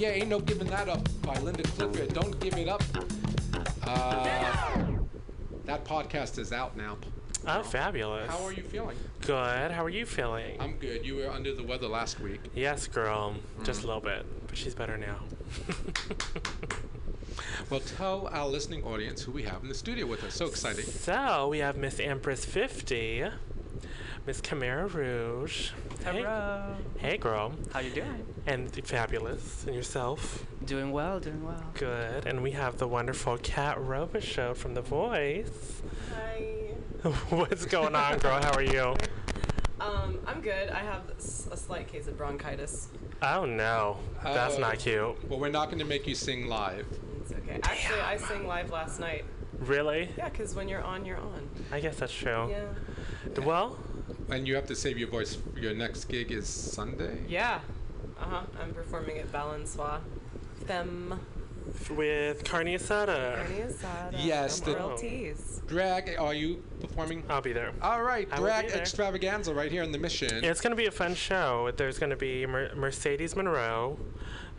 yeah, ain't no giving that up by Linda Clifford. Don't give it up. Uh, that podcast is out now. Oh, fabulous. How are you feeling? Good. How are you feeling? I'm good. You were under the weather last week. yes, girl. Just a little bit, but she's better now. Well, tell our listening audience who we have in the studio with us. So exciting. so we have Miss Empress 50, Miss Chimera Rouge. Hey, Hello. hey, girl. How you doing? And fabulous. And yourself. Doing well, doing well. Good. And we have the wonderful Cat Kat Robichaud from The Voice. Hi. What's going on, girl? How are you? Um, I'm good. I have a slight case of bronchitis. Oh, no. That's Oh. not cute. Well, we're not going to make you sing live. It's okay. Actually, I sang live last night. Really? Yeah, because when you're on, you're on. I guess that's true. Yeah. Well, And you have to save your voice. Your next gig is Sunday? Yeah. Uh huh. I'm performing at Balançoire. Femme. with Carne Asada. Carne asada. Yes, the- Real teas. Drag, are you performing? I'll be there. All right, I drag be there. extravaganza right here in the Mission. It's going to be a fun show. There's going to be Mer- Mercedes Monroe,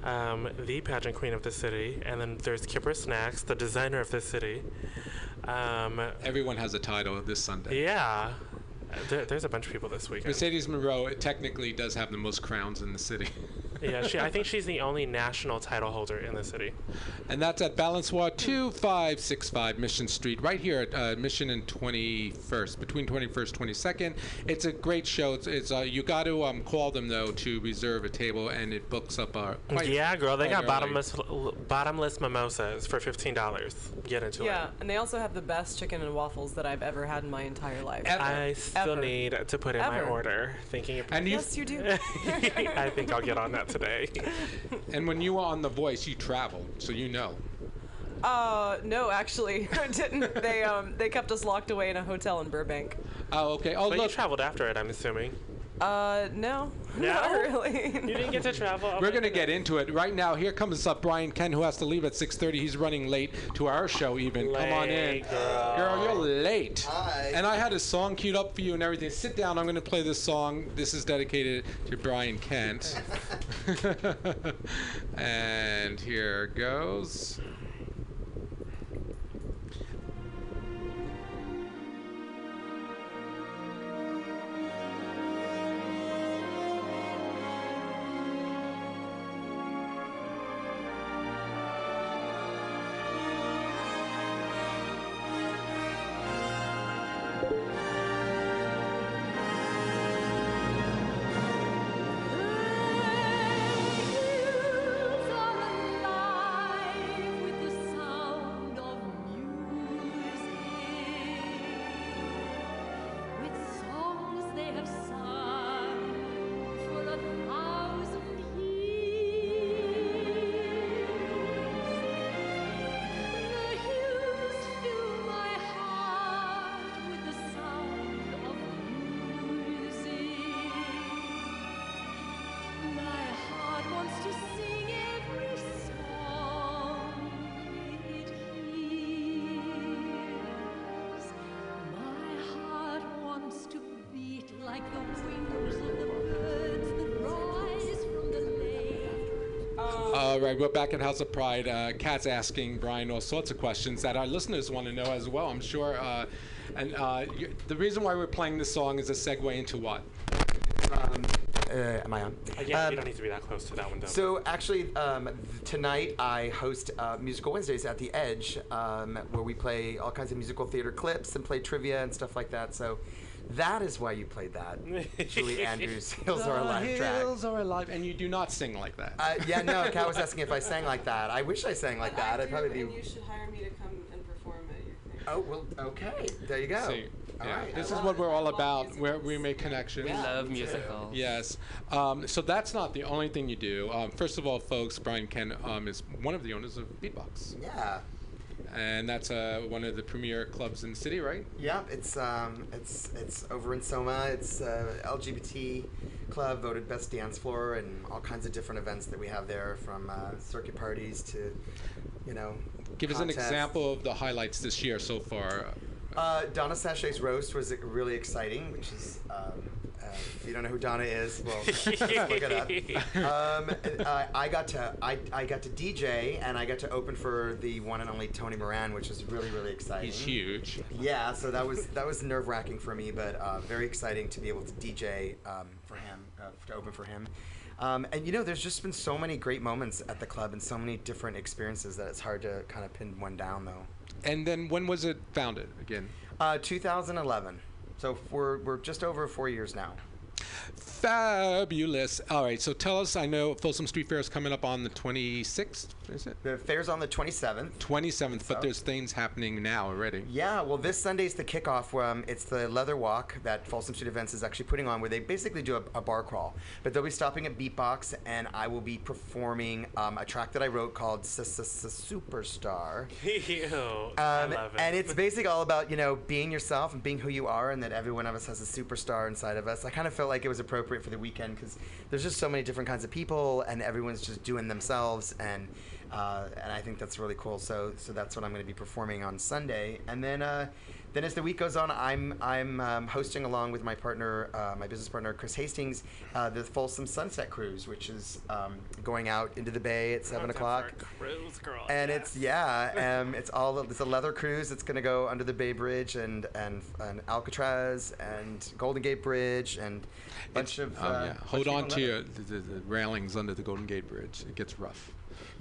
um, the pageant queen of the city, and then there's Kipper Snacks, the designer of the city. Um, Everyone has a title this Sunday. yeah, there, there's a bunch of people this weekend. Mercedes Monroe technically does have the most crowns in the city. yeah, she, I think she's the only national title holder in the city. And that's at Balançoire 2565 Mission Street, right here at uh, Mission and 21st, between 21st 22nd. It's a great show. It's, it's uh, you got to um, call them though to reserve a table, and it books up. Uh, quite, yeah, girl, they got early. bottomless bottomless mimosas for fifteen dollars. Get into Yeah, it. Yeah, and they also have the best chicken and waffles that I've ever had in my entire life. Ever. I still Ever. need to put in my order. Thinking of And you, yes, you do. I think I'll get on that today. and when you were on The Voice, you traveled, so you know. Uh, no, actually, I didn't. They um, they kept us locked away in a hotel in Burbank. Oh, okay. Oh, But you traveled after it, I'm assuming. Uh, no, No? not really. You didn't get to travel. Oh we're gonna goodness. get into it right now. Here comes up Brian Kent, who has to leave at 6:30. He's running late to our show. Even come on in, girl. Girl, you're late. Hi. And I had a song queued up for you and everything. Sit down. I'm going to play this song. This is dedicated to Brian Kent. and here goes. Right, we're back at House of Pride. Uh, Kat's asking Brian all sorts of questions that our listeners want to know as well, I'm sure. Uh, and uh, you, the reason why we're playing this song is a segue into what? Um, uh, am I on? Uh, yeah, Um, you don't need to be that close to that window. So actually, um, th- tonight I host uh, Musical Wednesdays at the Edge, um, where we play all kinds of musical theater clips and play trivia and stuff like that. So that is why you played that, Julie Andrews. Hills are a live track. Hills are alive, and you do not sing like that. Uh, yeah, no. Kat was asking if I sang like that. I wish I sang like that. I I'd probably be. and you should hire me to come and perform at your thing. Oh well, okay. There you go. See, yeah, right. this I is what we're all I love about, where we make connections. We love musicals. Yes. Um, so that's not the only thing you do. Um, first of all, folks, Brian Kent um, is one of the owners of Beatbox, Yeah. And that's uh, one of the premier clubs in the city, right? Yeah, it's um, it's it's over in Soma. It's uh, LGBT club voted best dance floor, and all kinds of different events that we have there, from uh, circuit parties to, you know. Give us an example of the highlights this year so far. Uh, Donna Sachet's roast was really exciting, which is. Um, if you don't know who Donna is, well, just look it up. Um, uh, I got to I, I got to DJ and I got to open for the one and only Tony Moran, which was really really exciting. He's huge. Yeah, so that was that was nerve wracking for me, but uh, very exciting to be able to DJ um, for him, uh, to open for him. Um, and you know, there's just been so many great moments at the club and so many different experiences that it's hard to kind of pin one down though. And then when was it founded again? Uh, 2011. So we're, we're just over four years now. Fabulous. All right, so tell us. I know Folsom Street Fair is coming up on the 26th. Is it? The fair's on the 27th. 27th, So? but there's things happening now already. Yeah, well, this Sunday's the kickoff. Um, it's the Leather Walk that Folsom Street Events is actually putting on, where they basically do a, a bar crawl. But they'll be stopping at Beatbox, and I will be performing um, a track that I wrote called Superstar. Ew, I Um, love it. and it's basically all about you know being yourself and being who you are, and that every one of us has a superstar inside of us. I kind of felt like it was appropriate for the weekend because there's just so many different kinds of people, and everyone's just doing themselves, and uh, and I think that's really cool. So so that's what I'm going to be performing on Sunday, and then. Uh, then, as the week goes on, I'm I'm um, hosting along with my partner, uh, my business partner Chris Hastings, uh, the Folsom Sunset Cruise, which is um, going out into the bay at seven o'clock. Cruise girl. And yes. it's yeah, um, it's all it's a leather cruise. It's gonna go under the Bay Bridge and and, and Alcatraz and Golden Gate Bridge and a bunch of. Oh, uh, yeah. Hold of on people to your, the, the, the railings under the Golden Gate Bridge. It gets rough.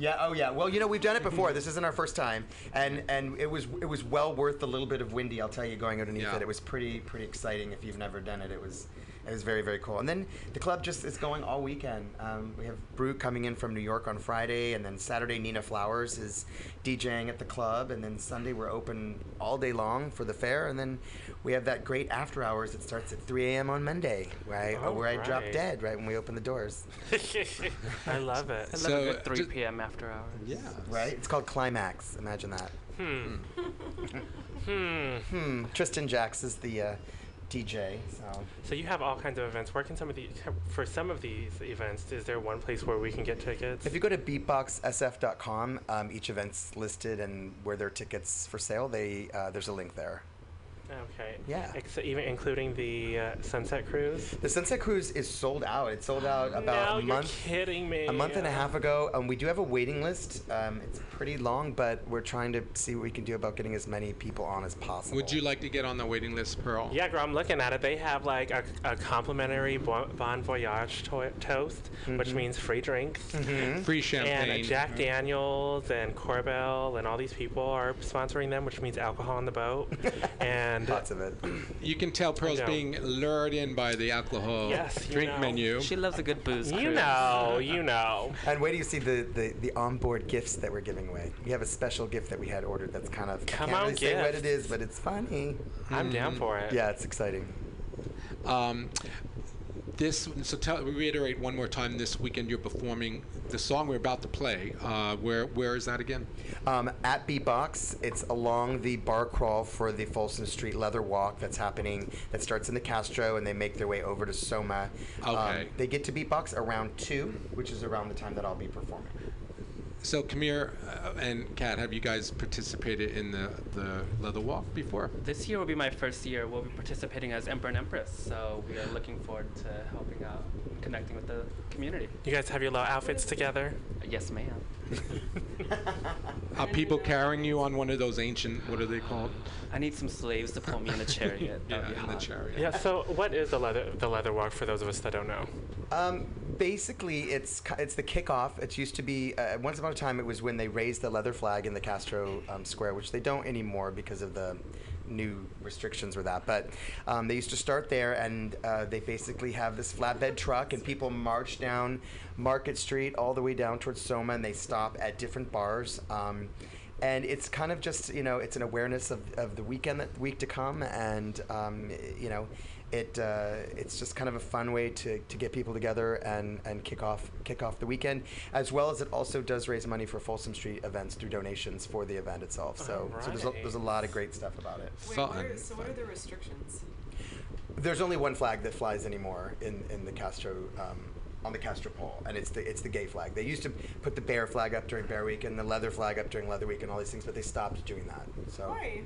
Yeah. Oh yeah. Well, you know we've done it before. this isn't our first time, and and it was it was well worth the little bit of windy. I'll tell you, going underneath Yeah. it, it was pretty pretty exciting. If you've never done it, it was. It was very, very cool. And then the club just is going all weekend. Um, we have Brute coming in from New York on Friday, and then Saturday Nina Flowers is DJing at the club, and then Sunday we're open all day long for the fair, and then we have that great after hours that starts at 3 a.m. on Monday, where I, Oh, where I drop dead right when we open the doors. I love it. I love So, a good 3 p.m. after hours. Yeah. Right? It's called Climax. Imagine that. Hmm. hmm. Hmm. Tristan Jacks is the uh, DJ. So So you have all kinds of events. Where can some of these, for some of these events, is there one place where we can get tickets? if you go to beatboxsf.com, um, each event's listed and where there are tickets for sale. They uh, there's a link there. Okay. Yeah. Ex- even including the uh, Sunset Cruise. The Sunset Cruise is sold out. It sold out about no, a you're month. kidding me. A month and a half ago, um, we do have a waiting list. Um, it's pretty long, but we're trying to see what we can do about getting as many people on as possible. Would you like to get on the waiting list, Pearl? Yeah, girl, I'm looking at it. They have like a, a complimentary bon, bon voyage to- toast, which means free drinks. Mhm. Free champagne. And Jack Daniels and Corbel and all these people are sponsoring them, which means alcohol on the boat. and Lots of it. You can tell Pearl's being lured in by the alcohol Yes, you drink know. menu. She loves a good booze. you cruise. know, you know. And wait till you see the, the, the onboard gifts that we're giving away. We have a special gift that we had ordered that's kind of Come I can't on, really say what it is, but it's funny. I'm down for it. Yeah, it's exciting. Um, this so tell reiterate one more time. This weekend you're performing the song we're about to play. Uh, where where is that again? Um, at Beatbox, it's along the bar crawl for the Folsom Street Leather Walk that's happening. That starts in the Castro, and they make their way over to Soma. Um, Okay. they get to Beatbox around two, which is around the time that I'll be performing. So, Kamir uh, and Kat, have you guys participated in the, the leather walk before? This year will be my first year. We'll be participating as Emperor and Empress, so we are looking forward to helping out, and connecting with the community. You guys have your little outfits together? Yes, ma'am. Are people carrying you on one of those ancient, what are they called? I need some slaves to pull me in the chariot. That'd Yeah, be in the chariot. Yeah. So, what is the leather the leather walk for those of us that don't know? Um, basically, it's it's the kickoff. It used to be uh, once upon a time. It was when they raised the leather flag in the Castro um, Square, which they don't anymore because of the new restrictions with that. But um, they used to start there, and uh, they basically have this flatbed truck, and people march down Market Street all the way down towards Soma, and they stop at different bars. Um, and it's kind of just you know it's an awareness of, of the weekend that week to come. And um, you know it uh, it's just kind of a fun way to, to get people together and, and kick off kick off the weekend as well as it also does raise money for Folsom Street events through donations for the event itself. So, so there's, a, there's a lot of great stuff about it. Wait, Fun, what are, so what are the restrictions? there's only one flag that flies anymore in, in the Castro um, on the Castro pole, and it's the it's the gay flag. They used to put the bear flag up during Bear Week and the leather flag up during Leather Week and all these things, but they stopped doing that. So Why?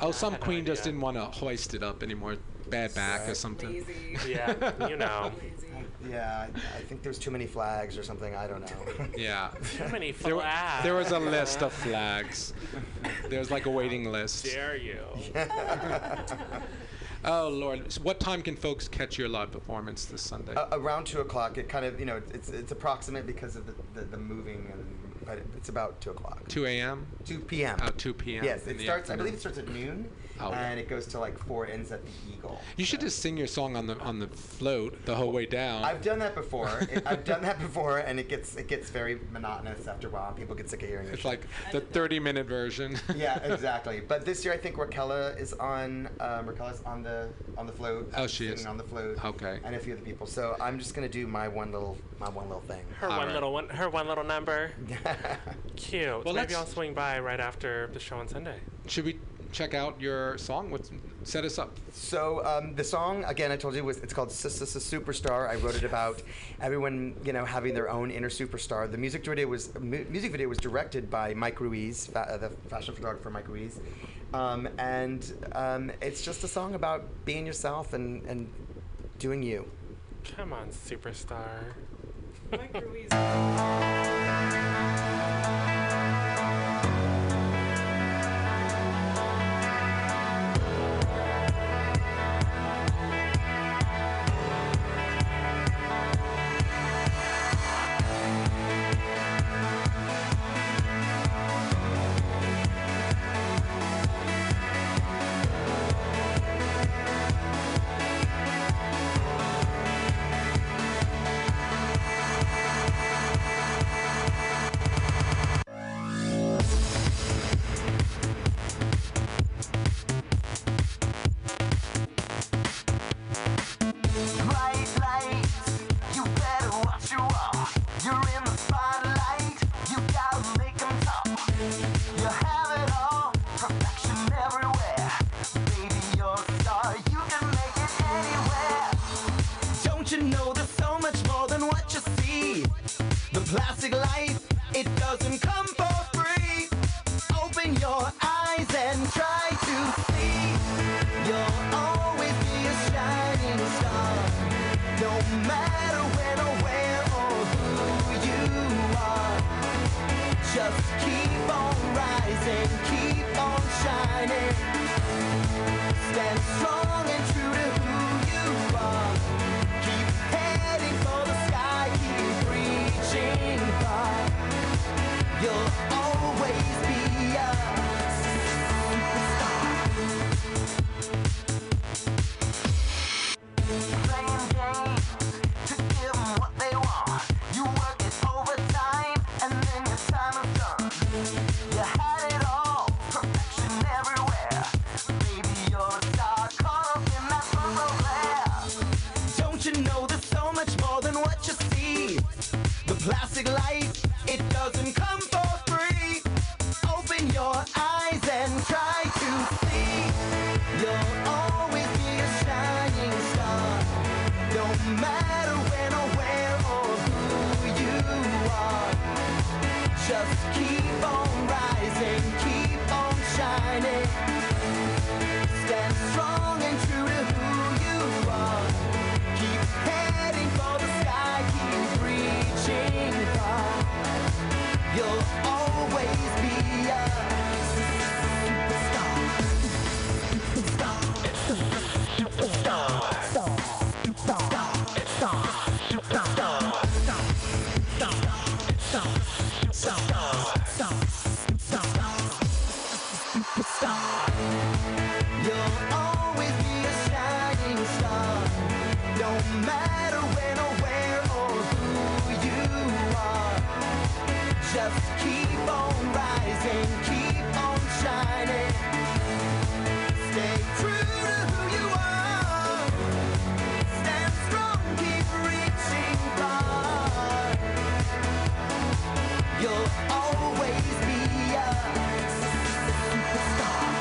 Oh, some had no queen just didn't want to hoist it up anymore. Bad back or something. Lazy. Yeah, you know. Lazy. yeah, I think there's too many flags or something. I don't know. Yeah. Too many There, flags. there was a list of flags. There was like a waiting list. Dare you? Oh Lord! So what time can folks catch your live performance this Sunday? Uh, around two o'clock. It kind of you know it's it's approximate because of the, the, the moving and but it's about two o'clock. 2 a.m. Two p.m. Oh, 2 p.m. Yes, it starts. I believe it starts at noon, Oh, okay. and it goes to like four. Ends at the Eagle. You should just sing your song on the on the float the whole way down. I've done that before. It, I've done that before, and it gets it gets very monotonous after a while. and People get sick of hearing it. it's like the 30-minute version. yeah, exactly. But this year, I think Raquella is on. Um, Raquella's on the on the float. Oh, I'm she is. on the float. Okay. And a few other people. So I'm just gonna do my one little my one little thing. Her All one right. little one. Her one little number. Cute. Well, Maybe I'll swing by right after the show on Sunday. Should we check out your song? What's set us up? So um, the song again, I told you was it's called "Sis Sis Sis Superstar." I wrote it about everyone, you know, having their own inner superstar. The music video was mu- music video was directed by Mike Ruiz, fa- uh, the fashion photographer Mike Ruiz, um, and um, it's just a song about being yourself and and doing you. Come on, superstar. Mike Ruiz. Just keep on rising, keep on shining. Stay true to who you are. Stand strong, keep reaching far. You'll always be a superstar.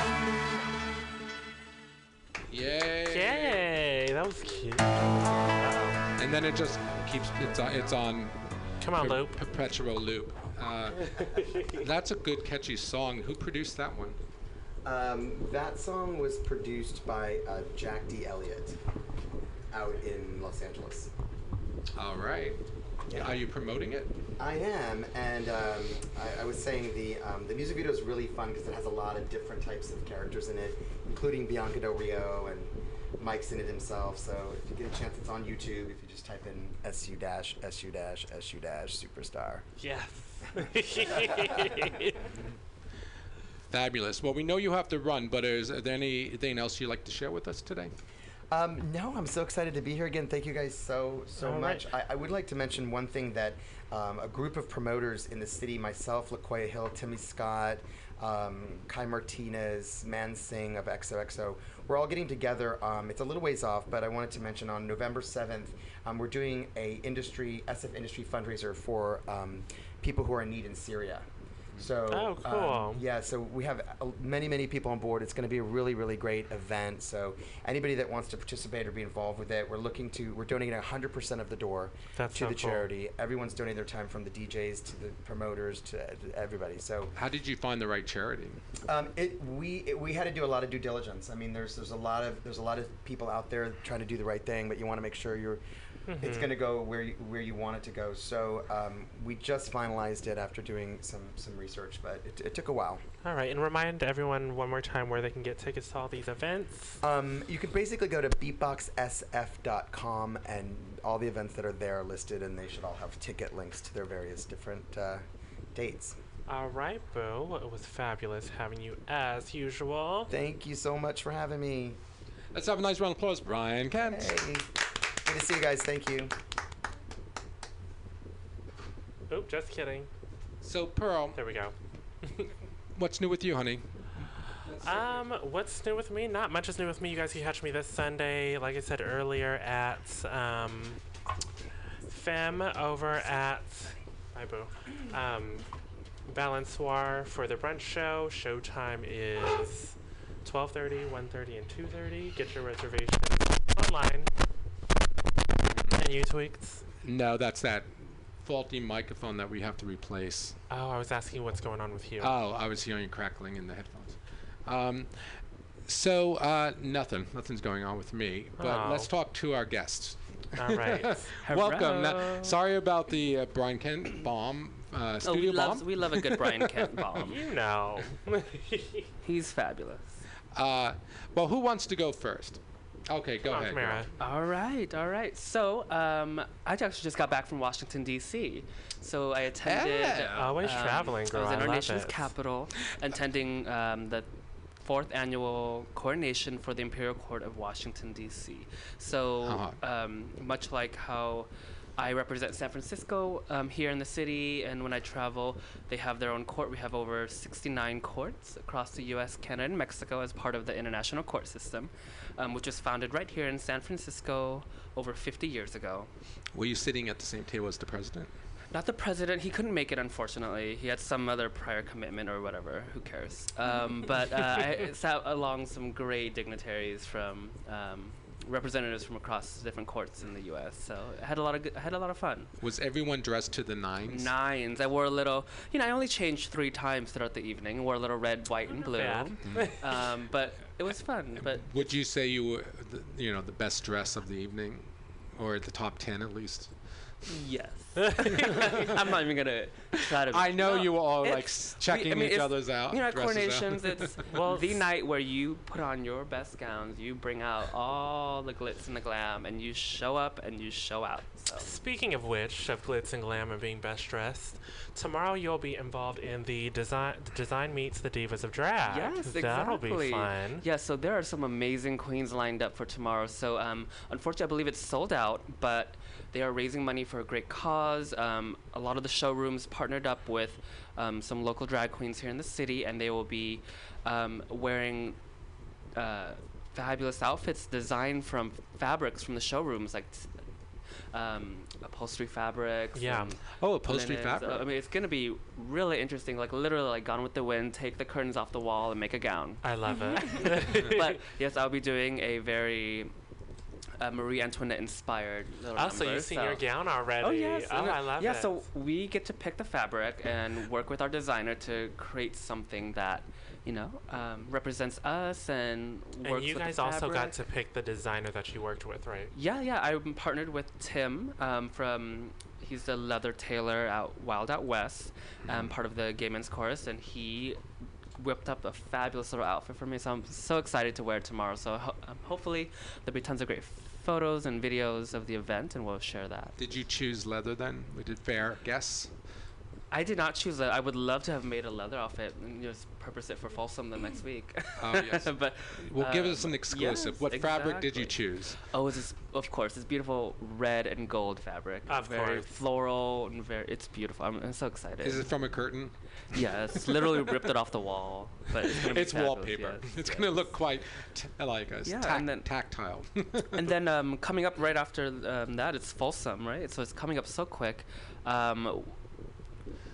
Yay! Yay! That was cute. And then it just keeps it's on it's on Come on, per- Loop. perpetual loop. Uh, that's a good catchy song. Who produced that one? Um, that song was produced by uh, Jack D. Elliott out in Los Angeles. All right. Yeah. Are you promoting it? I am, and um, I, I was saying the um, the music video is really fun because it has a lot of different types of characters in it, including Bianca Del Rio and Mike's in it himself. So if you get a chance, it's on YouTube. If you just type in SU dash SU dash SU dash superstar. Yes. Fabulous. Well, we know you have to run, but is there anything else you'd like to share with us today? Um, no, I'm so excited to be here again. Thank you guys so so All much. right. I, I would like to mention one thing that um, a group of promoters in the city, myself, Lakoya Hill, Timmy Scott, um, Kai Martinez, Man Singh of XOXO, we're all getting together. Um, it's a little ways off, but I wanted to mention on November 7th, um, we're doing a industry SF industry fundraiser for um, people who are in need in Syria. So Oh, um, yeah, so we have uh, many, many people on board. It's going to be a really, really great event. So anybody that wants to participate or be involved with it, we're looking to we're donating 100% of the door That's to so the cool. charity. Everyone's donating their time from the DJs to the promoters to, to everybody. So How did you find the right charity? um, it, we it, we had to do a lot of due diligence. I mean, there's there's a lot of there's a lot of people out there trying to do the right thing, but you want to make sure you're it's going to go where you, where you want it to go. So um, we just finalized it after doing some some research, but it, it took a while. All right, and remind everyone one more time where they can get tickets to all these events. Um, you can basically go to beatboxsf.com and all the events that are there are listed, and they should all have ticket links to their various different uh, dates. All right, Boo. It was fabulous having you as usual. Thank you so much for having me. Let's have a nice round of applause, Brian Kent. Hey, good to see you guys. Thank you. Oop, just kidding. So, Pearl, There we go. what's new with you, honey? Um, what's new with me? Not much is new with me. You guys can catch me this Sunday, like I said earlier, at um, Femme over at hi boo, um, Balançoire for the brunch show. Showtime is 12:30, 1:30, and 2:30. Get your reservations online. And you tweaks. No, that's that faulty microphone that we have to replace. Oh, I was asking what's going on with you. Oh, I was hearing crackling in the headphones. Um, so, uh, nothing. Nothing's going on with me. But let's Oh. talk to our guests. All right. Welcome. Now, sorry about the uh, Brian Kent bomb, uh, Oh, we studio love we love a good Brian Kent bomb. you know. He's fabulous. Uh, well, who wants to go first? Okay, go ahead. Tamara. All right, all right. So, um, I actually just got back from Washington D.C. So I attended. Yeah. Always um, traveling, girl. I was I in our love nation's it. capital, attending um, the fourth annual coronation for the Imperial Court of Washington D.C. So, Uh-huh. um, much like how. I represent San Francisco um, here in the city, and when I travel, they have their own court. We have over 69 courts across the U.S., Canada, and Mexico as part of the international court system, um, which was founded right here in San Francisco over 50 years ago. Were you sitting at the same table as the president? Not the president. He couldn't make it, unfortunately. He had some other prior commitment or whatever. Who cares? Um, but uh, I sat along some great dignitaries from um, representatives from across different courts in the U.S. So I had a lot of good, I had a lot of fun. Was everyone dressed to the nines? Nines. I wore a little. You know, I only changed three times throughout the evening. Wore a little red, white, and blue. bad. um, but it was fun. But Would you say you were, the, you know, the best dress of the evening, or the top ten at least? Yes, I'm not even gonna try to. I know No, you were all like it's- s- checking I mean, each other's out. You know, at dresses out. coronations, it's Well, the night where you put on your best gowns, you bring out all the glitz and the glam, and you show up and you show out. So. Speaking of which, of glitz and glam and being best dressed, tomorrow you'll be involved in the design design meets the divas of drag. Yes, That'll exactly. be fun. Yeah, so there are some amazing queens lined up for tomorrow. So um, unfortunately, I believe it's sold out, but they are raising money for a great cause. Um, a lot of the showrooms partnered up with um, some local drag queens here in the city, and they will be um, wearing uh, fabulous outfits designed from fabrics from the showrooms, like. t- Um, upholstery fabrics. Yeah. and Oh, upholstery linens. Uh, fabric. I mean, it's gonna be really interesting. Like literally, like Gone with the Wind. Take the curtains off the wall and make a gown. I love it. but yes, I'll be doing a very uh, Marie Antoinette inspired little oh, so you've seen your gown already. Oh yes, Oh, I love yeah, it. so we get to pick the fabric and work with our designer to create something that, you know, um, represents us and works and you with guys also got to pick the designer that you worked with, right? Yeah, yeah. I'm partnered with Tim um, from. He's the leather tailor out Wild Out West, um, part of the Gay Men's Chorus, and he whipped up a fabulous little outfit for me. So I'm so excited to wear it tomorrow. So ho- um, hopefully there'll be tons of great photos and videos of the event, and we'll share that. Did you choose leather then? We did fair guess. I did not choose that. I would love to have made a leather outfit and just purpose it for Folsom the next week. Oh, yes. but Well, give us um, an exclusive. yes, what fabric did you choose? Oh, it's this, of course, it's beautiful red and gold fabric. Of very course. floral and very. It's beautiful. I'm, I'm so excited. Is it from a curtain? yes, literally ripped it off the wall. But it's, gonna be It's fabulous, wallpaper. yes, it's yes. going to look quite t- like us. Yeah, tac- and then- tactile. and then um, coming up right after um, that, it's Folsom, right? So it's coming up so quick. Um,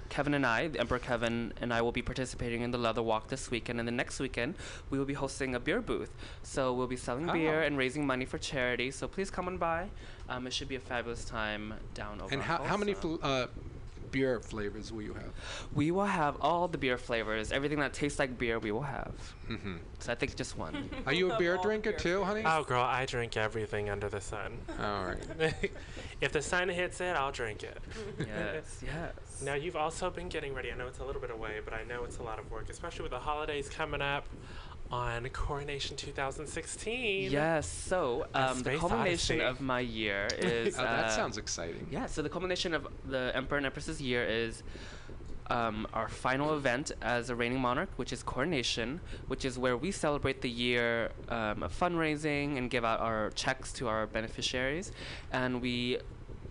Kevin and I, the Emperor Kevin and I, will be participating in the Leather Walk this weekend, and the next weekend we will be hosting a beer booth. So we'll be selling beer Oh. and raising money for charity. So please come on by. Um, it should be a fabulous time down over. and how, how many fl- uh, beer flavors will you have? We will have all the beer flavors. Everything that tastes like beer, we will have. Mm-hmm. So I think just one. Are you a beer drinker beer. too, honey? Oh, girl, I drink everything under the sun. All right. if the sun hits it, I'll drink it. yes, yes. Now, you've also been getting ready. I know it's a little bit away, but I know it's a lot of work, especially with the holidays coming up on Coronation 2016. Yes. So um, the culmination odyssey. of my year is. Oh, that uh, sounds exciting. Yeah. So the culmination of the Emperor and Empress's year is. Um, our final event as a reigning monarch, which is coronation, which is where we celebrate the year um, of fundraising and give out our checks to our beneficiaries, and we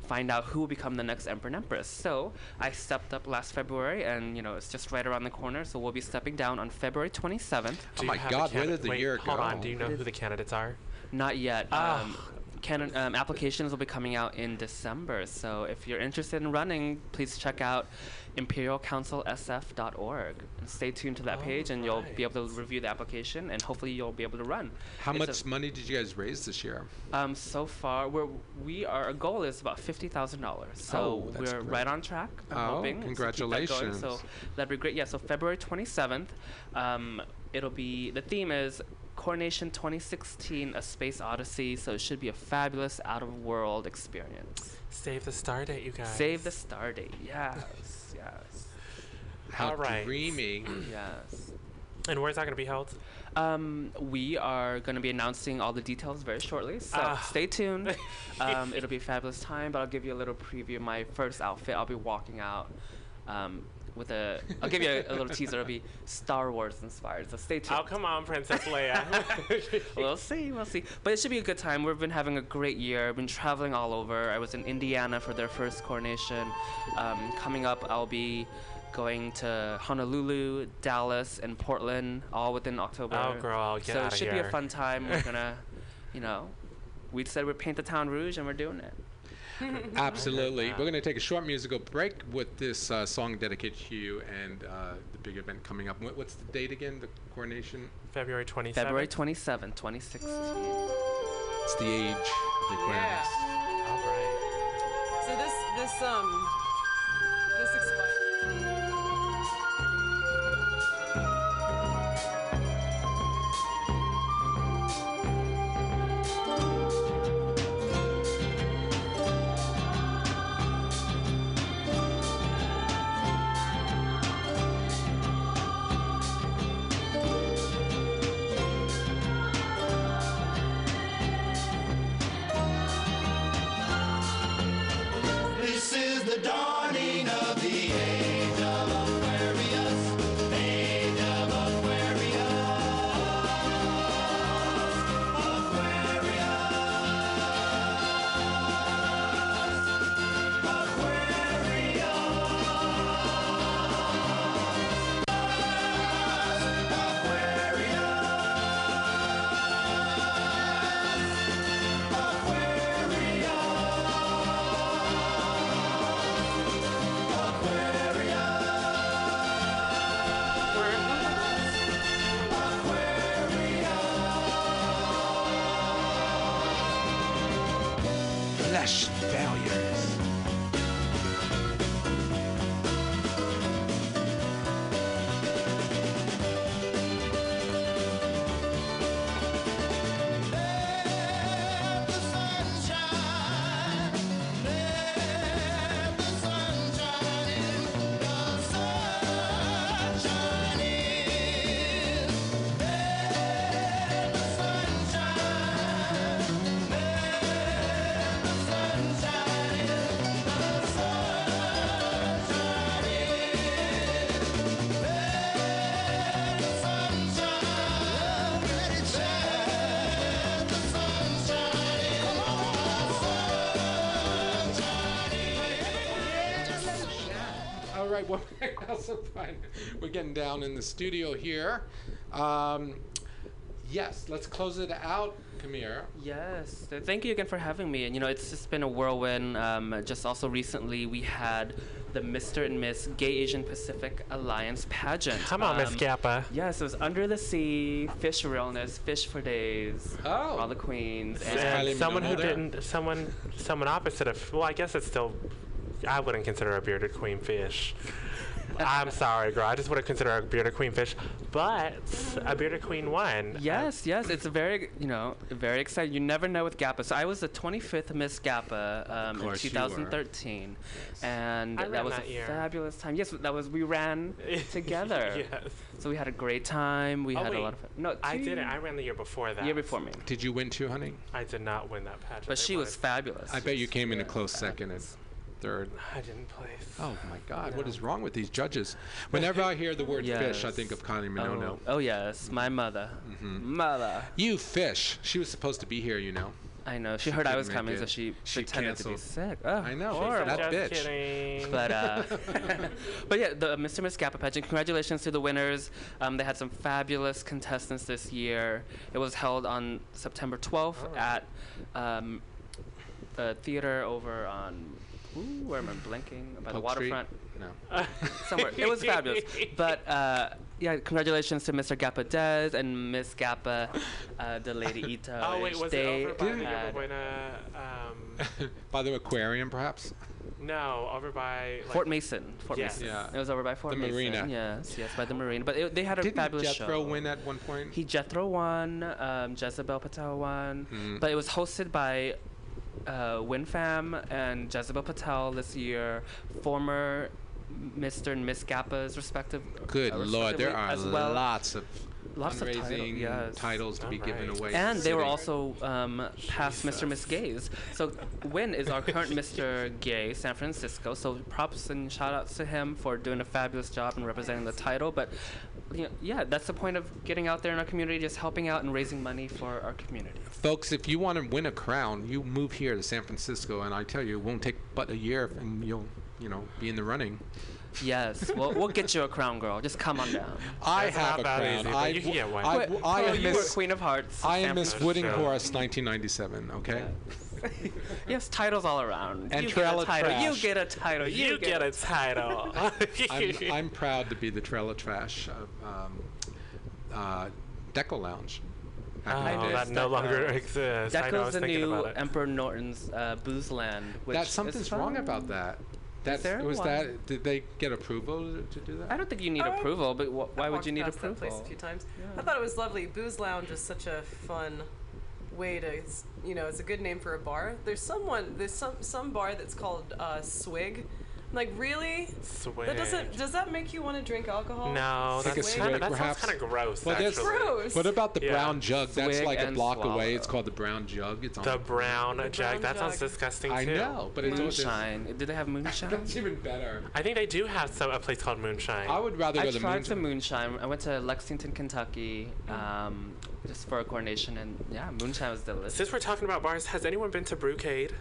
find out who will become the next emperor and empress. So I stepped up last February, and you know it's just right around the corner. So we'll be stepping down on February 27th. Oh Do you my God, the where did the wait, year hold go? on. Do you know who the candidates are? Not yet. Ah. Um, canon, um, applications will be coming out in December. So if you're interested in running, please check out imperialcouncilsf.org and stay tuned to that Oh, page, and you'll be able to review the application, and hopefully you'll be able to run. How It's much a- money did you guys raise this year? um, so far, we're we are, our goal is about fifty thousand dollars. So Oh, that's we're great. right on track. I'm Oh, hoping to keep that going, congratulations. So that'd be great. Yeah. So February twenty seventh, um, it'll be the theme is Coronation 2016: A Space Odyssey. So it should be a fabulous out of world experience. Save the star date, you guys. Save the star date. Yes. Yes. How All right. dreamy. Yes. And where's that going to be held? Um, we are going to be announcing all the details very shortly, so Ah. stay tuned. um, it'll be a fabulous time, but I'll give you a little preview my first outfit. I'll be walking out um, with a. I'll give you a, a little teaser. It'll be Star Wars inspired, so stay tuned. Oh, come on, Princess Leia. We'll see, we'll see. But it should be a good time. We've been having a great year. I've been traveling all over. I was in Indiana for their first coronation. Um, coming up, I'll be going to Honolulu, Dallas, and Portland, all within October. Oh, girl, get so outta it should be a fun time. We're gonna, you know, we said we'd paint the town rouge, and we're doing it. Absolutely. that. We're going to take a short musical break with this uh, song dedicated to you and uh, the big event coming up. What's the date again? The coronation? February 27th. February 27, 2016. It's the age requirements. All right. So this this um this expired. Fine. We're getting down in the studio here. Um, yes, let's close it out, Kamir. Yes, thank you again for having me. And you know, it's just been a whirlwind. Um, just also recently, we had the Mr. and Miss Gay Asian Pacific Alliance pageant. Come on, Miss Um, GAPA. Yes, it was under the sea, fish realness, fish for days, Oh. all the queens, and And someone who there? didn't, someone, someone opposite of. Well, I guess it's still. I wouldn't consider a bearded queen fish. I'm sorry, girl. I just wouldn't consider a bearded queen fish, but a bearded queen won. Yes, yes, it's a very, you know, very exciting. You never know with GAPA. So I was the 25th Miss GAPA um, in course you 2013, and I that was that a year. fabulous time. Yes, that was we ran together. yes. So we had a great time. We Oh, had wait. a lot of fun. No, I didn't. I ran the year before that. year before me, Did you win too, honey? I did not win that pageant. but They she was wanted- fabulous. I bet you came in a close second and third. I didn't place. Oh my God, what is wrong with these judges? Whenever I hear the word fish, I think of Connie Minogue. Oh, oh yes, my mother, Mm-hmm. mother. You fish. She was supposed to be here, you know. I know. She, She heard I was make coming, so she, She pretended to be canceled. sick. Oh, I know, horrible. that Just bitch. kidding. But uh, but yeah, the Mr. Miss GAPA pageant. Congratulations to the winners. Um, they had some fabulous contestants this year. It was held on September 12th at um, the theater over on. Ooh, where am I blinking? By the Polk Street? waterfront. No. Somewhere. It was fabulous. But uh, yeah, congratulations to Mr. GAPA Dez and Miss GAPA, uh, the Lady Ito. oh wait, was they it over by the had- Yerba Um, By the aquarium, perhaps? no, over by like, Fort Mason. Fort Yes. Mason. Yeah. It was over by Fort The Mason. marina. Yes, yes, by the marina. But it, they had a Didn't fabulous Jethro show. win at one point? He Jethro won. Um, Jezebel Patel won. Mhm. But it was hosted by uh, WinFam and Jezebel Patel this year. Former Mr. and Miss GAPA's respective. Good uh, lord, there are as well. lots of Lots of title- yes. titles to be given away. And they were also um, past Mr. and Miss Gays. So Win is our current Mr. Gay San Francisco. So props and shout outs to him for doing a fabulous job and representing the title. But you know, yeah, that's the point of getting out there in our community, just helping out and raising money for our community. Folks, if you want to win a crown, you move here to San Francisco, and I tell you, it won't take but a year, and you'll, you know, be in the running. Yes, we'll, we'll get you a crown, girl. Just come on down. I That's have a crown. easy, but I, you can get one. I, Wait, I am Miss. Queen of Hearts. I am Miss Francisco. Wooding Horse, 1997. Okay. Yes, titles all around. And you Trail get a of title. You get a title. You, You get a title. I'm, I'm proud to be the Trail of Trash of um, uh, Deco Lounge. Oh, that days. no longer exists. I know, I Deco's was the new about it. Emperor Norton's uh, booze land. Which That is something's wrong fun. about that. That's, there? was Why? that? Did they get approval to, to do that? I don't think you need Oh, approval, but wh- why would you need past that place approval? a few times. I thought it was lovely. Booze Lounge is such a fun way to, you know, it's a good name for a bar. There's someone, there's some some bar that's called uh, Swig. I'm like, really? Swig. That doesn't. Does that make you want to drink alcohol? No, Take a that's swig, kind of that perhaps. sounds kind of gross. Well, there's- actually. Gross. What about the Yeah. brown jug? That's Swig like a and block away. It's called the brown jug. It's on. The brown The jug. brown That sounds jug. disgusting I too. know, but it's always- Moonshine. Did they have moonshine? That's even better. I think they do have some a place called Moonshine. I would rather I go to tried the the moonshine. I went to Lexington, Kentucky, Mm. um, just for a coronation, and yeah, moonshine was delicious. Since we're talking about bars, has anyone been to Brewcade?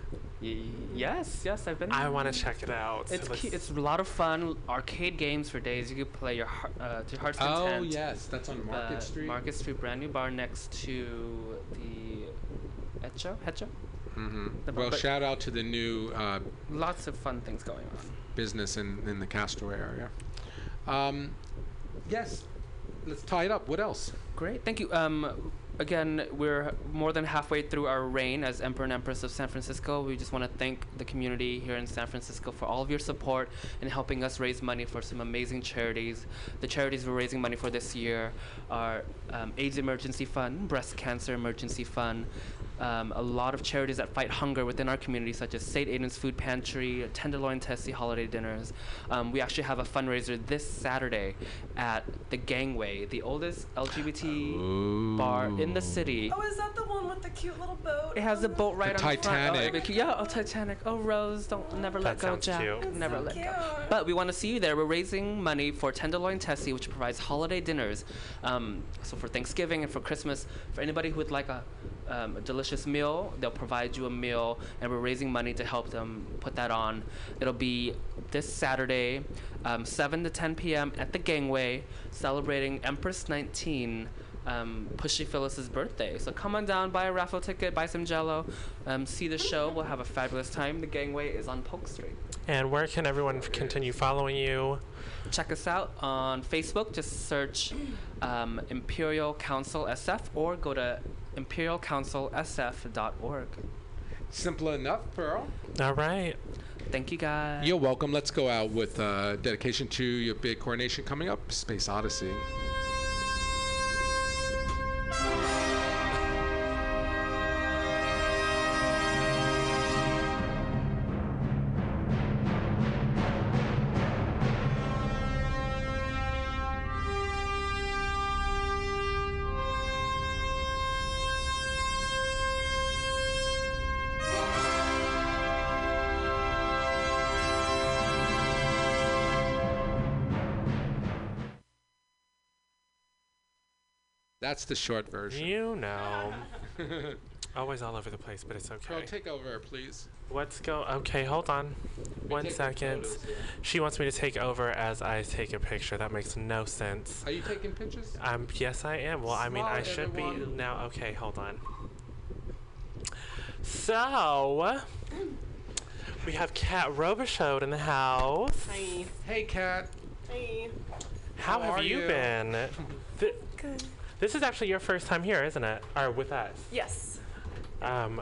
Y- yes, yes, I've been. I want to check it out. It's Let's- It's a lot of fun. Arcade games for days. You could play your heart, uh, to your heart's Oh content. Oh yes, that's on Market Uh, Street. Market Street, brand new bar next to the Echo. Hecho. hmm the Well, but- shout out to the new uh, Lots of fun things going on. business in, in the Castro area. Um, yes, let's tie it up. What else? Great, thank you. Um, again, we're more than halfway through our reign as Emperor and Empress of San Francisco. We just want to thank the community here in San Francisco for all of your support in helping us raise money for some amazing charities. The charities we're raising money for this year are um, AIDS Emergency Fund, Breast Cancer Emergency Fund. Um, a lot of charities that fight hunger within our community, such as St. Aidan's Food Pantry, Tenderloin Tessie Holiday Dinners. Um, we actually have a fundraiser this Saturday at the Gangway, the oldest LGBT bar in the city. Oh, is that the one with the cute little boat? It has a boat right on front. Oh, Titanic. it'd be yeah, oh Titanic. Oh Rose, don't never let go, Jack. cute. Never so let go. But we want to see you there. We're raising money for Tenderloin Tessie, which provides holiday dinners. Um, so for Thanksgiving and for Christmas, for anybody who would like a, um, a delicious meal, they'll provide you a meal, and we're raising money to help them put that on. It'll be this Saturday, um, 7 to 10 p.m. at the Gangway, celebrating Empress 19 um, Pushy Phyllis's birthday. So come on down, buy a raffle ticket, buy some Jello, um, see the show. We'll have a fabulous time. The Gangway is on Polk Street. And where can everyone f- continue following you? Check us out on Facebook. Just search um, Imperial Council SF or go to imperialcouncilsf.org. Simple enough, Pearl. All right. Thank you guys. You're welcome. Let's go out with uh, dedication to your big coronation coming up, Space Odyssey. That's the short version. You know. Always all over the place, but it's Pearl, okay. take over, please. Let's go. Okay, hold on. One taking second. photos here. She wants me to take over as I take a picture. That makes no sense. Are you taking pictures? Um, yes, I am. Well, I mean, I Smile, should be everyone. now. Okay, hold on. So, we have Kat Robichaud in the house. Hi. Hey, Kat. Hey. How, How have are you, you? been? Good. This is actually your first time here, isn't it? Or with us? Yes. Um,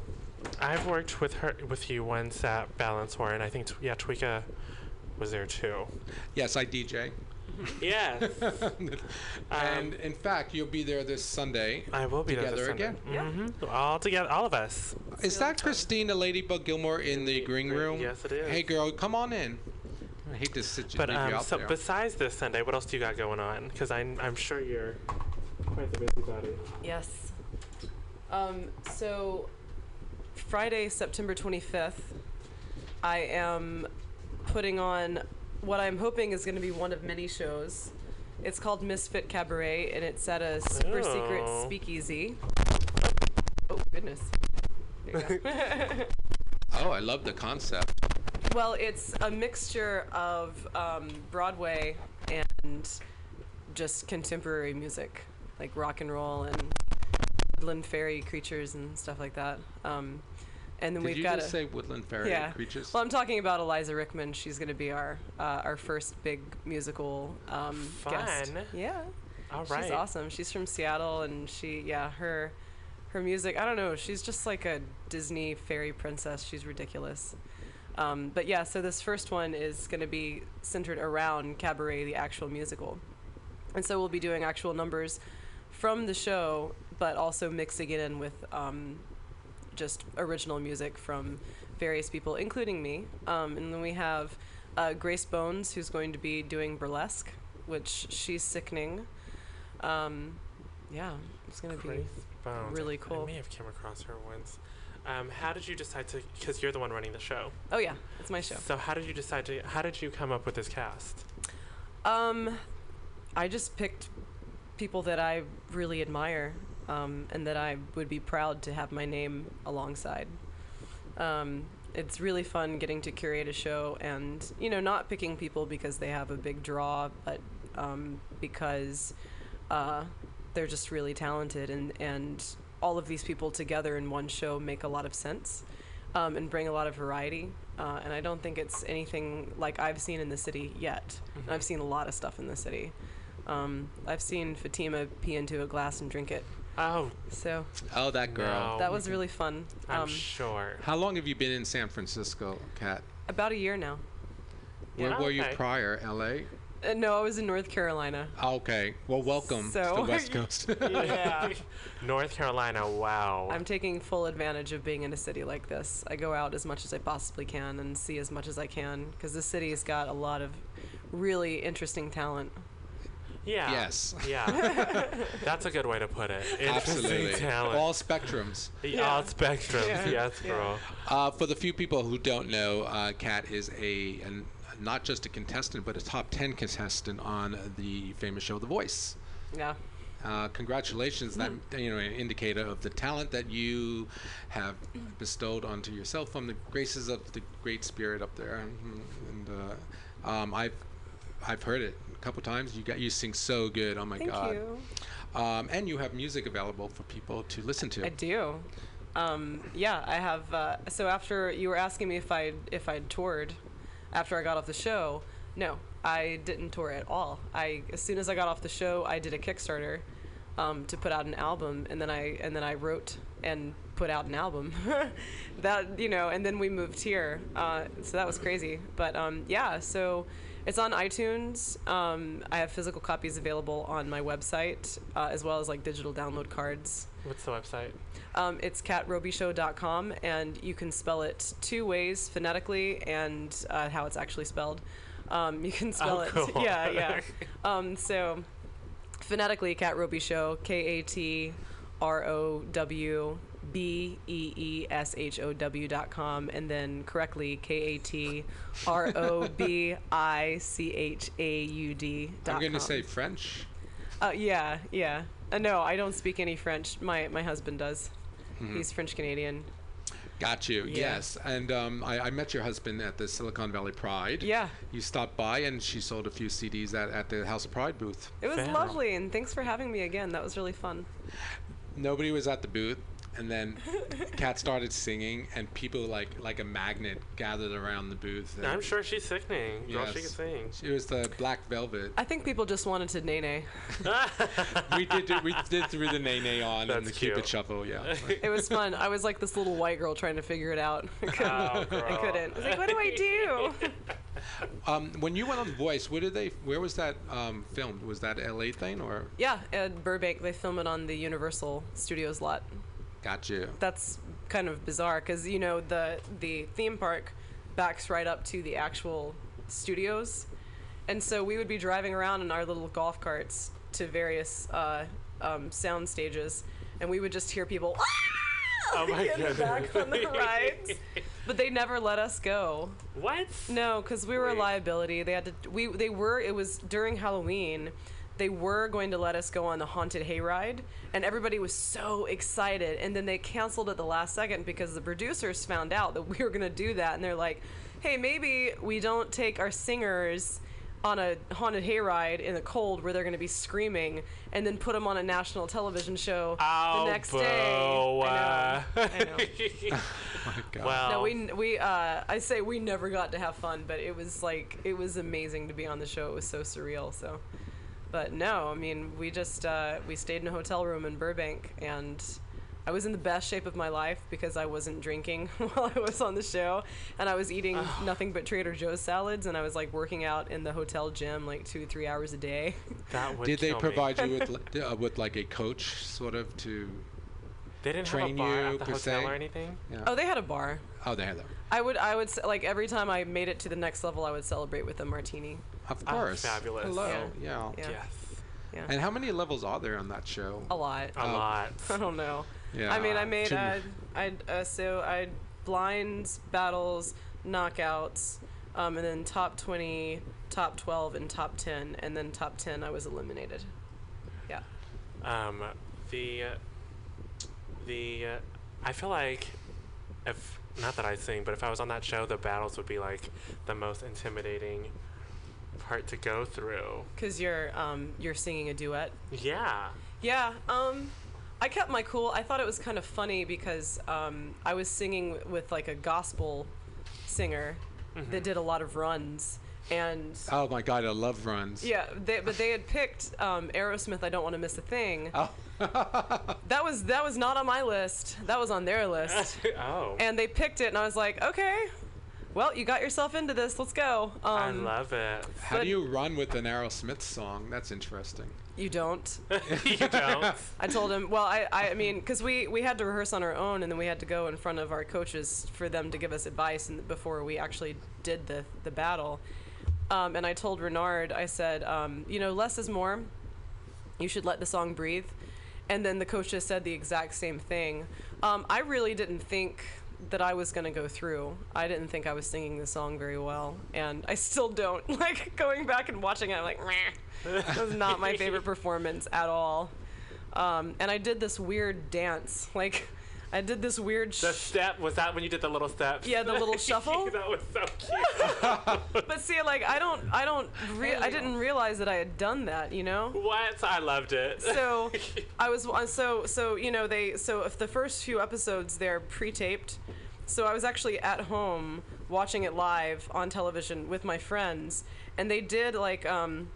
I've worked with her, with you once at Balançoire, and I think, t- yeah, Tweeka was there too. Yes, I DJ. Yes. and in fact, you'll be there this Sunday. I will be there this Together Sunday. again? hmm All together, all of us. Is that Christina Ladybug Gilmore in the green room? Yes, it is. Hey, girl, come on in. I hate to sit you, But leave you um, out so there. besides this Sunday, what else do you got going on? Because I'm, I'm sure you're quite the busybody. Yes. Um, so, Friday, September 25th, I am putting on what I'm hoping is going to be one of many shows. It's called Misfit Cabaret, and it's at a super secret Oh. speakeasy. Oh, goodness. There you go. oh, I love the concept. Well, it's a mixture of um, Broadway and just contemporary music, like rock and roll and woodland fairy creatures and stuff like that. Um, and then Did we've you got just a, say woodland fairy yeah. creatures? Well, I'm talking about Eliza Rickman. She's going to be our uh, our first big musical um, guest. Fun. Yeah. All right. She's awesome. She's from Seattle, and she, yeah, her her music. I don't know. She's just like a Disney fairy princess. She's ridiculous. Um, but yeah, so this first one is going to be centered around Cabaret, the actual musical. And so we'll be doing actual numbers from the show, but also mixing it in with um, just original music from various people, including me. Um, and then we have uh, Grace Bones, who's going to be doing burlesque, which she's sickening. Um, yeah, it's going to be. Bones. really cool. I may have come across her once. Um, how did you decide to? Because you're the one running the show. Oh yeah, it's my show. So how did you decide to? How did you come up with this cast? Um, I just picked people that I really admire, um, and that I would be proud to have my name alongside. Um, it's really fun getting to curate a show, and you know, not picking people because they have a big draw, but um, because uh, they're just really talented, and and all of these people together in one show make a lot of sense. Um, and bring a lot of variety, uh, and I don't think it's anything like I've seen in the city yet. And I've seen a lot of stuff in the city. Um, I've seen Fatima pee into a glass and drink it. Oh, So Oh, that girl. No. that was really fun. I'm Um, sure. How long have you been in San Francisco, Kat? about a year now. Where Yeah. were you Okay. prior? L.A. Uh, no, I was in North Carolina. Okay. Well, welcome to So- the West Coast. Yeah. North Carolina. Wow. I'm taking full advantage of being in a city like this. I go out as much as I possibly can and see as much as I can because this city has got a lot of really interesting talent. Yeah. Yes. Yeah. That's a good way to put it. Interesting Absolutely. talent. All spectrums. Yeah, All spectrums. Yeah. Yes, girl. Uh, for the few people who don't know, uh, Kat is a an, not just a contestant, but a top 10 contestant on the famous show The Voice. Yeah. Uh, congratulations! That you know, an indicator of the talent that you have bestowed onto yourself from the graces of the Great Spirit up there. Mhm. And uh, um, I've I've heard it a couple times. You got you sing so good. Oh my Thank God! you. Um, and you have music available for people to listen to. I do. Um, yeah, I have. Uh, so after you were asking me if I if I'd toured after I got off the show, no, I didn't tour at all. I as soon as I got off the show, I did a Kickstarter um, to put out an album, and then I and then I wrote and put out an album. that you know, and then we moved here. Uh, so that was crazy. But um, yeah, so. It's on iTunes. Um, I have physical copies available on my website, uh, as well as like digital download cards. What's the website? Um, it's catrobyshow.com, and you can spell it two ways phonetically and uh, how it's actually spelled. Um, you can spell Oh, it. Yeah, yeah. Um, so phonetically, Cat Roby Show, K A T R O W B E E S H O W dot com, and then correctly, K A T R O B I C H A U D dot I'm going to say French. Uh, yeah, yeah. Uh, no, I don't speak any French. My my husband does. Mm-hmm. He's French Canadian. Got you. Yeah. Yes. And um, I, I met your husband at the Silicon Valley Pride. Yeah, You stopped by and she sold a few CDs at, at the House of Pride booth. it was Fair. lovely, and thanks for having me again. That was really fun. Nobody was at the booth, and then Kat started singing, and people like like a magnet gathered around the booth. and I'm sure she's sickening. Girl, she can sing. It was the Black Velvet. I think people just wanted to nay we did do- we did through the nay nay on and That's the Cupid cute. shuffle. Yeah. It was fun. I was like this little white girl trying to figure it out. I couldn't. Oh, I couldn't. I was like, what do I do? um, when you went on The Voice, where did they? Where was that um, filmed? Was that L.A. thing or? yeah, at Burbank, they filmed it on the Universal Studios lot. Got you. That's kind of bizarre because you know the the theme park backs right up to the actual studios, and so we would be driving around in our little golf carts to various uh, um, sound stages, and we would just hear people. Oh my in the back on the rides, but they never let us go. What? No, because we were a liability. They had to. We they were. It was during Halloween. They were going to let us go on the haunted hayride, and everybody was so excited. And then they canceled at the last second because the producers found out that we were going to do that, and they're like, "Hey, maybe we don't take our singers." On a haunted hayride in the cold where they're going to be screaming, and then put them on a national television show Oh, the next day. I know. I know. My God. well, No, we we uh, I say we never got to have fun, but it was like it was amazing to be on the show. It was so surreal. So, but no, I mean we just uh, we stayed in a hotel room in Burbank and I was in the best shape of my life because I wasn't drinking while I was on the show, and I was eating nothing but Trader Joe's salads, and I was like working out in the hotel gym like two three hours a day. That would Did they kill me. provide you with uh, with like a coach, sort of to? They didn't train have a bar you, at the per hotel se? or anything. Yeah. Oh, they had a bar. Oh, they had that. I would I would s- like every time I made it to the next level, I would celebrate with a martini. Of Oh, course. fabulous. Hello. Yeah. Yeah. Yeah. Yes. Yeah, And how many levels are there on that show? a lot. A Oh. lot. I don't know. Yeah. I mean, I made Too uh, m- I uh, so I blinds, battles, knockouts, um, and then top twenty, top twelve, and top ten, and then top ten I was eliminated. Yeah. Um, the the uh, I feel like if not that I sing, but if I was on that show, the battles would be like the most intimidating part to go through. Cause you're um you're singing a duet. Yeah. Yeah. Um, I kept my cool. I thought it was kind of funny because um I was singing with like a gospel singer that did a lot of runs and. Oh my God, I love runs. Yeah, they, but they had picked um, Aerosmith. I don't want to miss a thing. Oh. That was that was not on my list. That was on their list, oh. and they picked it, and I was like, okay, well, you got yourself into this. Let's go. Um, I love it. How do you run with an Aerosmith song? That's interesting. You don't. you don't. I told him. Well, I I mean, because we we had to rehearse on our own, and then we had to go in front of our coaches for them to give us advice, and before we actually did the the battle. Um, and I told Renard, I said, um, you know, less is more. You should let the song breathe. And then the coach just said the exact same thing. Um, I really didn't think that I was going to go through. I didn't think I was singing the song very well. And I still don't. Like, going back and watching it, I'm like, Meh. that was not my favorite performance at all. Um, and I did this weird dance. Like, I did this weird. The step was that when you did the little step. Yeah, the little shuffle. that was so cute. but see, like, I don't, I don't, re- I didn't realize that I had done that. You know. what? I loved it. so I was uh, so so you know they so if the first few episodes they're pre-taped, so I was actually at home watching it live on television with my friends, and they did like um.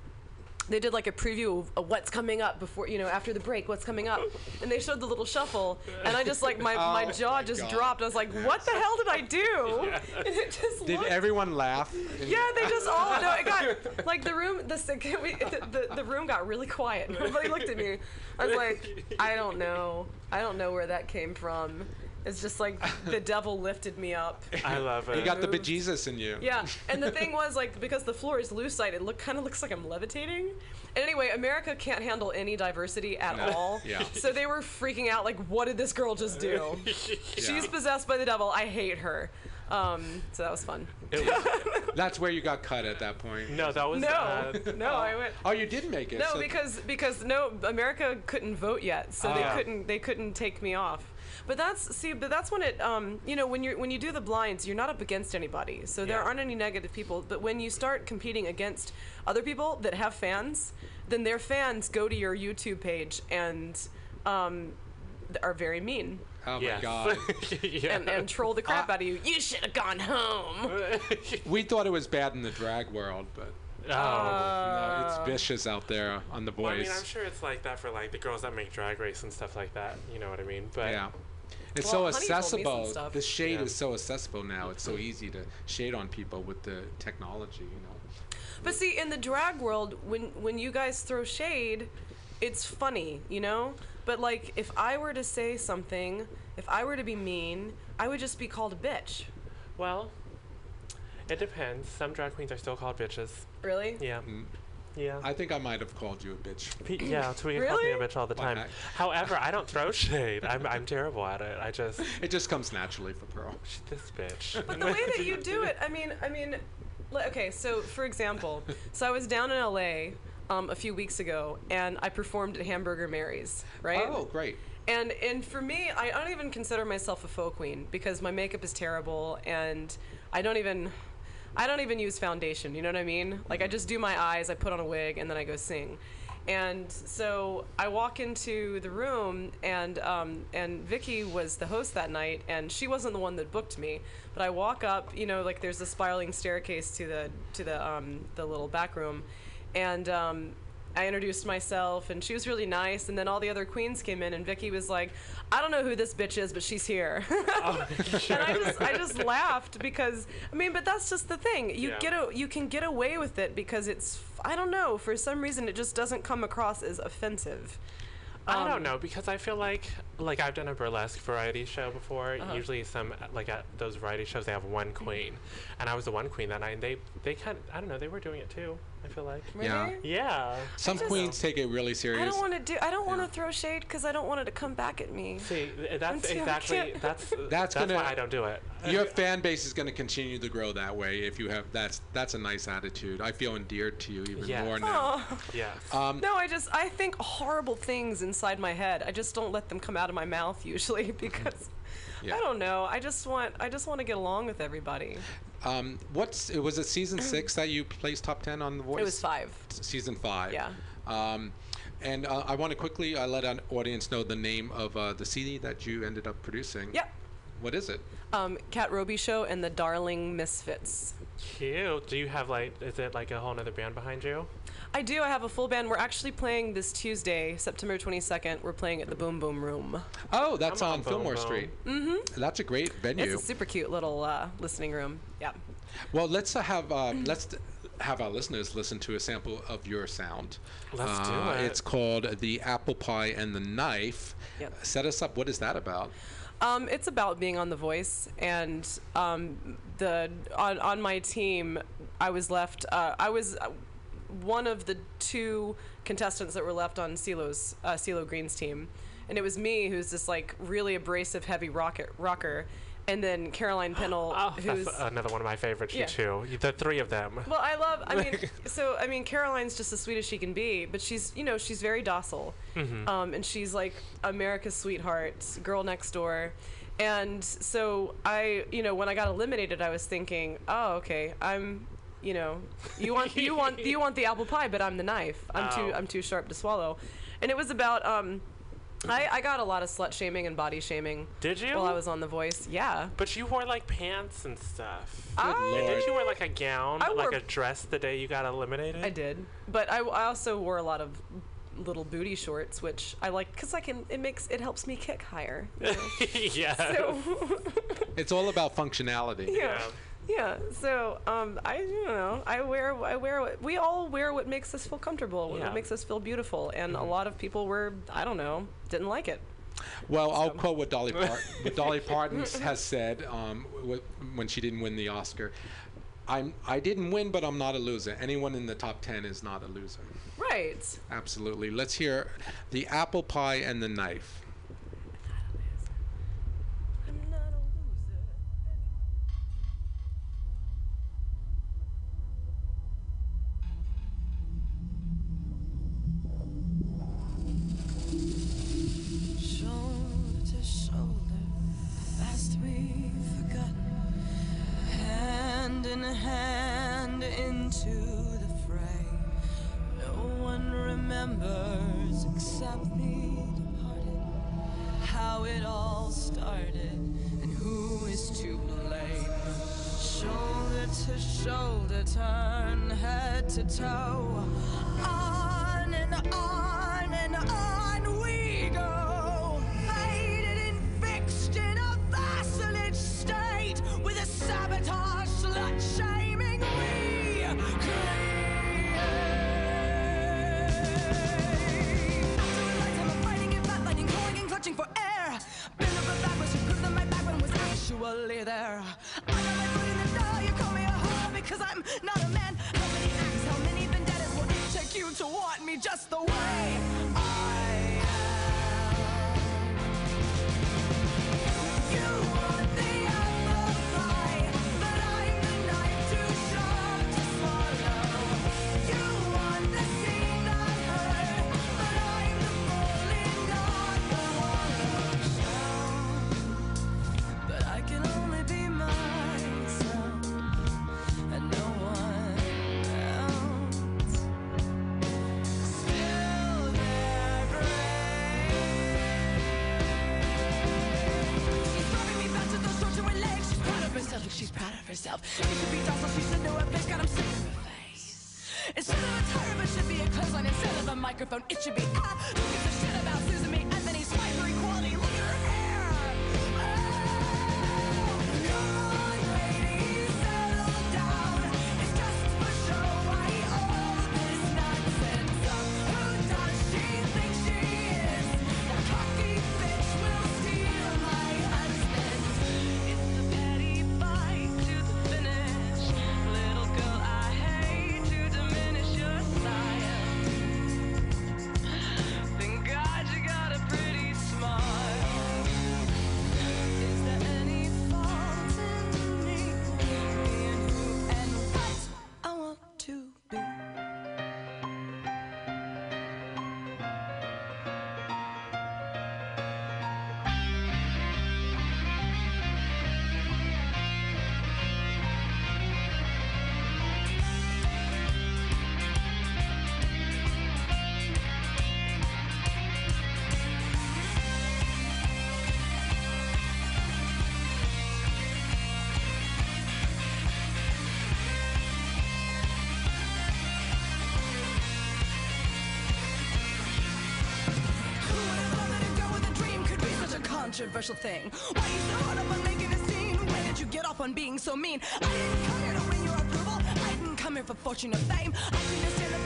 They did like a preview of, what's coming up before, you know, after the break, what's coming up. And they showed the little shuffle. And I just like, my, oh my Oh jaw my just God. dropped. I was like, what the hell did I do? And it just Did looked everyone laugh? yeah, they just all no. It got like the room. The the, the the room got really quiet. Everybody looked at me. I was like, I don't know. I don't know where that came from. It's just like the devil lifted me up. I love it. You got the bejesus in you. Yeah, and the thing was like because the floor is lucite, it look kind of looks like I'm levitating. And anyway, America can't handle any diversity at No. all. Yeah. So they were freaking out like, what did this girl just do? She's possessed by the devil. I hate her. Um, so that was fun. It was- That's where you got cut at that point. no, that was No, uh, no, I went. Oh, you did make it. No, so- because because no, America couldn't vote yet, so they Ah. couldn't they couldn't take me off. But that's see, but that's when it um you know when you when you do the blinds, you're not up against anybody, so there aren't any negative people. But when you start competing against other people that have fans, then their fans go to your YouTube page and um are very mean Oh my yes. God. yeah. and, and troll the crap out of you. You should have gone home. we thought it was bad in the drag world, but oh. Uh, no, it's vicious out there on the Well, I mean, I'm sure it's like that for like the girls that make Drag Race and stuff like that. You know what I mean? But yeah. It's Well, so Honey told me some accessible. stuff. The shade Yeah. is so accessible now. It's so easy to shade on people with the technology, you know. But see, in the drag world, when when you guys throw shade, it's funny, you know. But like, if I were to say something, if I were to be mean, I would just be called a bitch. well, it depends. Some drag queens are still called bitches. Really? Yeah. Mm. Yeah. I think I might have called you a bitch. Pe- yeah, Tweety calls me a bitch all the Why time. not? However, I don't throw shade. I'm, I'm terrible at it. I just It just comes naturally for Pearl. "Shh, this bitch. But the way that you do it, I mean, I mean, okay. So for example, so I was down in LA um, a few weeks ago, and I performed at Hamburger Mary's, right? Oh, great. And and for me, I don't even consider myself a faux queen because my makeup is terrible, and I don't even, I don't even use foundation. You know what I mean? Like I just do my eyes, I put on a wig, and then I go sing. And so I walk into the room, and um, and Vicky was the host that night, and she wasn't the one that booked me. But I walk up, you know, like there's a spiraling staircase to the to the um, the little back room, and um, I introduced myself, and she was really nice. And then all the other queens came in, and Vicky was like, "I don't know who this bitch is, but she's here." Oh, and I just I just laughed because I mean, but that's just the thing. You Yeah. get a, you can get away with it because it's I don't know for some reason it just doesn't come across as offensive. I Um, don't know because I feel like like I've done a burlesque variety show before. Uh-huh. Usually, some like at those variety shows they have one queen, and I was the one queen that night. And they they kind I don't know they were doing it too. I feel like Yeah. Really? yeah. Some just- queens take it really serious. I don't want to do. I don't want to Yeah. throw shade because I don't want it to come back at me. See, that's Until I exactly can't- that's That's that's gonna- why I don't do it. Your fan base is going to continue to grow that way if you have that's that's a nice attitude. I feel endeared to you even Yes. more now. Oh. Yes. Um, No, I just I think horrible things inside my head. I just don't let them come out of my mouth usually because Yeah. I don't know. I just want I just want to get along with everybody. Um, what's it was it season six that you placed top ten on the Voice? It was five. Season five. Yeah. Um, and uh, I want to quickly uh, let an audience know the name of uh, the CD that you ended up producing. Yep. What is it? Um, Kat Robichaud and the Darling Misfits. Cute. Do you have like is it like a whole nother band behind you? I do. I have a full band. We're actually playing this Tuesday, September 22nd. We're playing at the Boom Boom Room. Oh, that's I'm on on Boom Fillmore Boom. Street. Mm-hmm. That's a great venue. It's a super cute little uh, listening room. Yeah. Well, let's uh, have uh, let's have our listeners listen to a sample of your sound. Let's do Uh, it. It's called "The Apple Pie and the Knife." Yep. Set us up. What is that about? Um, it's about being on The Voice, and um, the on on my team, I was left. Uh, I was uh, one of the two contestants that were left on CeeLo's uh, CeeLo Green's team, and it was me who's this like really abrasive, heavy rocket rocker, and then Caroline Pennell, Oh, who's that's another one of my favorites. Yeah. Too. The three of them. well, I love. I mean, so I mean, Caroline's just as sweet as she can be, but she's you know she's very docile, um, and she's like America's sweetheart, girl next door, and so I you know when I got eliminated, I was thinking, oh okay, I'm you know you want you want you want the apple pie, but I'm the knife. I'm too. I'm too sharp to swallow, and it was about um. I, I got a lot of slut shaming and body shaming Did you? while I was on The Voice. Yeah. But you wore like pants and stuff. I- Lord. Did you wear like a gown, I like wore- a dress the day you got eliminated? I did, but I, I also wore a lot of little booty shorts, which I like because I can. It makes it helps me kick higher. you know? yeah. so It's all about functionality. yeah, yeah. So um, I you know I wear I wear what we all wear what makes us feel comfortable, Yeah. what makes us feel beautiful, and a lot of people were I don't know didn't like it. Well, I'll quote what Dolly Parton, what Dolly Parton has said um, wh- when she didn't win the Oscar. I'm I didn't win, but I'm not a loser. Anyone in the top ten is not a loser. Right. Absolutely. Let's hear the apple pie and the knife. Shoulder, turn head to toe, on and on and on we go. Faded and fixed in a vacillate state with a sabotage slut shaming we create. I'm fighting and flatlining, calling and clutching for air. Bend over backwards to prove that my backbone was actually there. I'm not a man. How many acts, how many vendettas will it take you to want me just the way controversial thing? Why you so hard up on making a scene? When did you get off on being so mean? I didn't come here to win your approval. I didn't come here for fortune or fame. I came to stand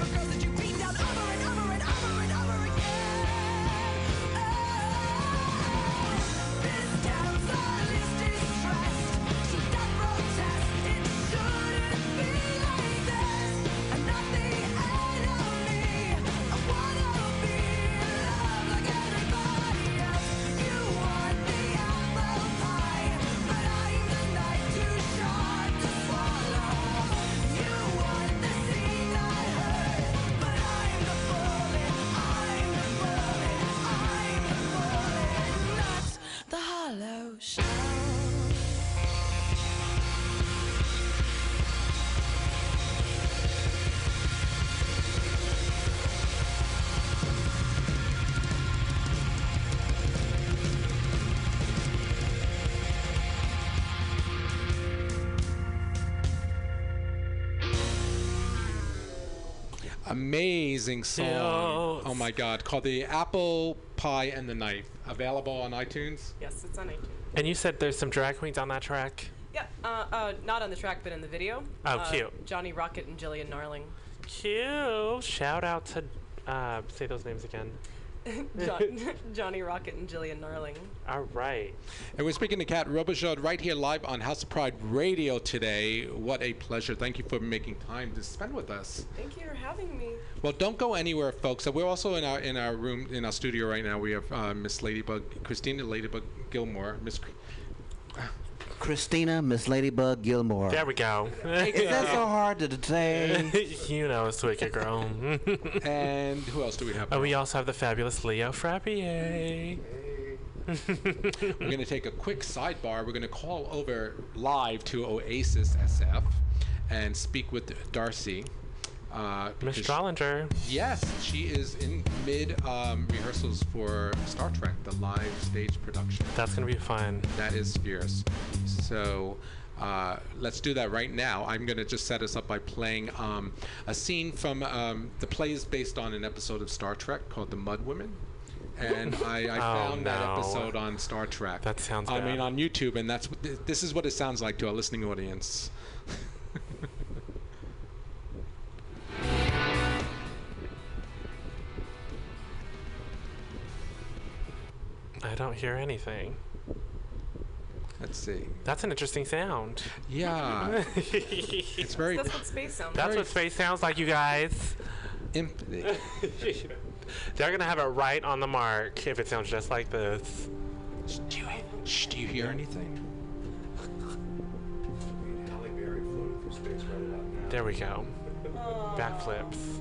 Amazing song. Yes. Oh my God, called the Apple Pie and the Knife. Available on iTunes. Yes, it's on iTunes. And you said there's some drag queens on that track. Yeah, uh, uh, not on the track, but in the video. Oh, Uh, cute. Johnny Rocket and Jillian Narling. Cute. Shout out to uh, say those names again. John, Johnny Rocket and Jillian Narling. All right. And we're speaking to Kat Robichaud right here live on House of Pride Radio today. What a pleasure. Thank you for making time to spend with us. Thank you for having me. Well, don't go anywhere, folks. We're also in our in our room in our studio right now. We have uh, Miss Ladybug, Christina Ladybug Gilmore. Miss, Cr- Christina, Miss Ladybug Gilmore. There we go. Is that so hard to say? you know it's wicked, girl. and who else do we have? oh, we also have the fabulous Leo Frappier. We're going to take a quick sidebar. We're going to call over live to Oasis SF and speak with Darcy. Uh, Miss because- Yes, she is in mid um, rehearsals for Star Trek, the live stage production. That's gonna be fun. That is fierce. So uh, let's do that right now. I'm going to just set us up by playing um, a scene from um, the play is based on an episode of Star Trek called The Mudd Women. And I, I Oh, found that episode on Star Trek. That sounds I mean, on YouTube, and that's th- this is what it sounds like to a listening audience. I don't hear anything. Let's see. That's an interesting sound. Yeah, it's very That's what space sounds That's like. what space sounds like, you guys. imp- They're gonna have it right on the mark if it sounds just like this. do, you, shh, do you hear anything? There we go. Backflips.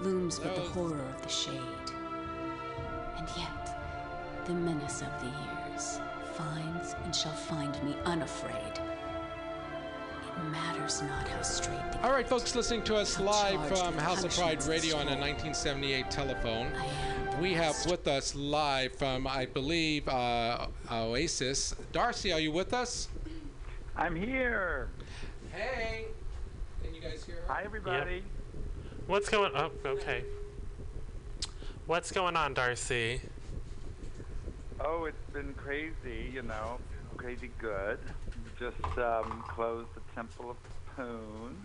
looms but the horror of the shade. And yet, the menace of the years finds and shall find me unafraid. It matters not how straight the All right, folks, listening to us live from House of Pride Radio on a 1978 telephone. I am We have with us live from, I believe, uh, Oasis. Darcy, are you with us? I'm here. Hey. Can you guys hear her? Hi, everybody. What's going? Oh, okay. What's going on, Darcy? Oh, it's been crazy, you know, crazy good. Just um, closed the Temple of Poon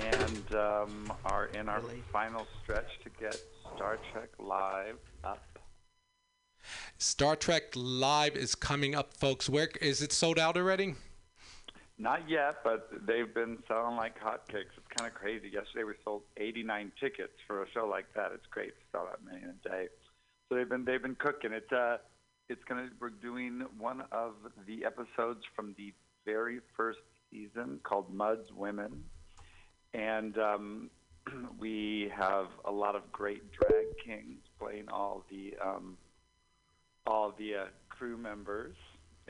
and um, are in our final stretch to get Star Trek Live up. Star Trek Live is coming up, folks. Where is it sold out already? Not yet, but they've been selling like hotcakes. It's kind of crazy. Yesterday we sold 89 tickets for a show like that. It's great to sell that many in a day. So they've been they've been cooking. It's uh, it's gonna we're doing one of the episodes from the very first season called Mudd's Women, and um, we have a lot of great drag kings playing all the um, all the uh, crew members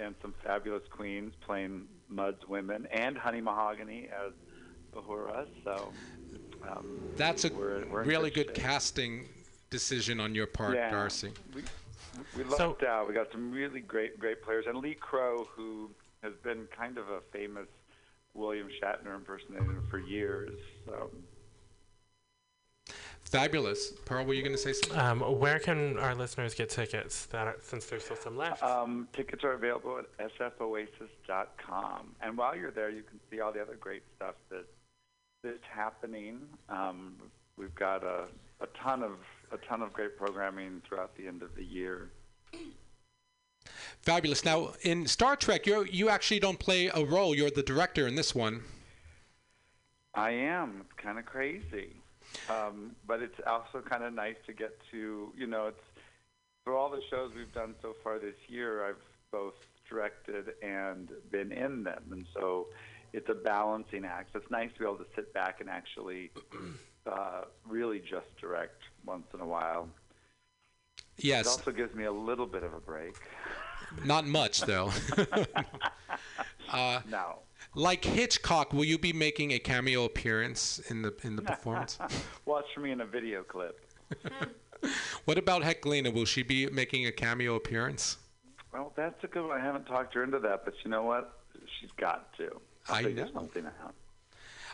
and some fabulous queens playing Mudd's women and Honey Mahogany as Bahura. So um, That's a we're, we're really good shape. casting decision on your part, yeah. Darcy. We, we lucked out. We got some really great, great players. And Lee Crow, who has been kind of a famous William Shatner impersonator for years. So Fabulous. Pearl, were you going to say something? Um, where can our listeners get tickets? That are, since there's still some left. Um, tickets are available at sfoasis.com. And while you're there, you can see all the other great stuff that that's happening. Um, we've got a, a ton of a ton of great programming throughout the end of the year. Fabulous. Now, in Star Trek, you you actually don't play a role. You're the director in this one. I am. It's kind of crazy, um, but it's also kind of nice to get to. You know, it's for all the shows we've done so far this year. I've both directed and been in them, and so it's a balancing act. It's nice to be able to sit back and actually uh, really just direct once in a while. Yes. It also gives me a little bit of a break. Not much, though. uh, No. Like Hitchcock, will you be making a cameo appearance in the in the performance? Watch for me in a video clip. what about Heklina? Will she be making a cameo appearance? Well, that's a good one. I haven't talked her into that, but you know what? She's got to. I'll I figure know. something out.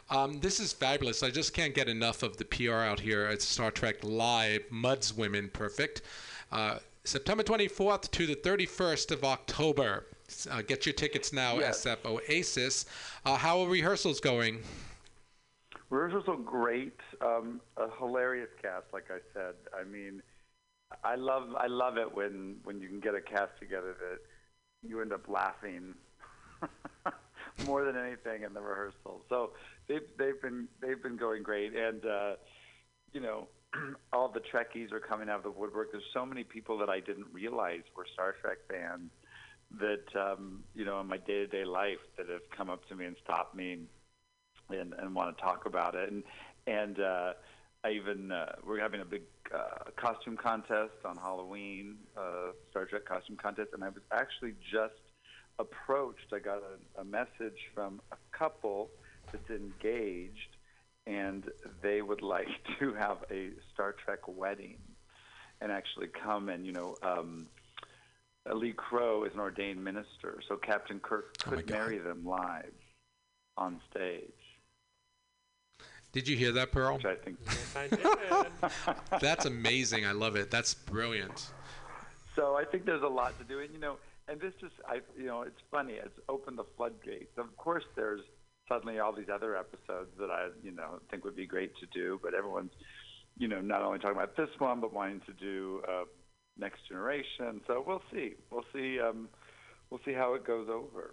Um, this is fabulous. I just can't get enough of the PR out here at Star Trek Live. Mudd's Women, perfect. Uh, September 24th to the 31st of October. Uh, get your tickets now, Yes. SF Oasis. Uh, how are rehearsals going? Rehearsals are great. Um, a hilarious cast, like I said. I mean, I love I love it when when you can get a cast together that you end up laughing more than anything in the rehearsal. So they've they've been they've been going great, and uh, you know. All the Trekkies are coming out of the woodwork. There's so many people that I didn't realize were Star Trek fans that um, you know in my day-to-day life that have come up to me and stopped me and, and want to talk about it. And and uh, I even uh, we're having a big uh, costume contest on Halloween, uh, Star Trek costume contest, and I was actually just approached. I got a, a message from a couple that's engaged, and they would like to have a Star Trek wedding, and actually come and you know. Um, Lee Crow is an ordained minister, so Captain Kirk Oh could God. marry them live on stage. Did you hear that, Pearl? Which I think. Yes, I did. That's amazing. I love it. That's brilliant. So I think there's a lot to do, and you know, and this just, I, you know, it's funny. It's opened the floodgates. Of course, there's suddenly all these other episodes that I, you know, think would be great to do, but everyone's, you know, not only talking about this one, but wanting to do uh, Next Generation. So we'll see. We'll see. Um, we'll see how it goes over.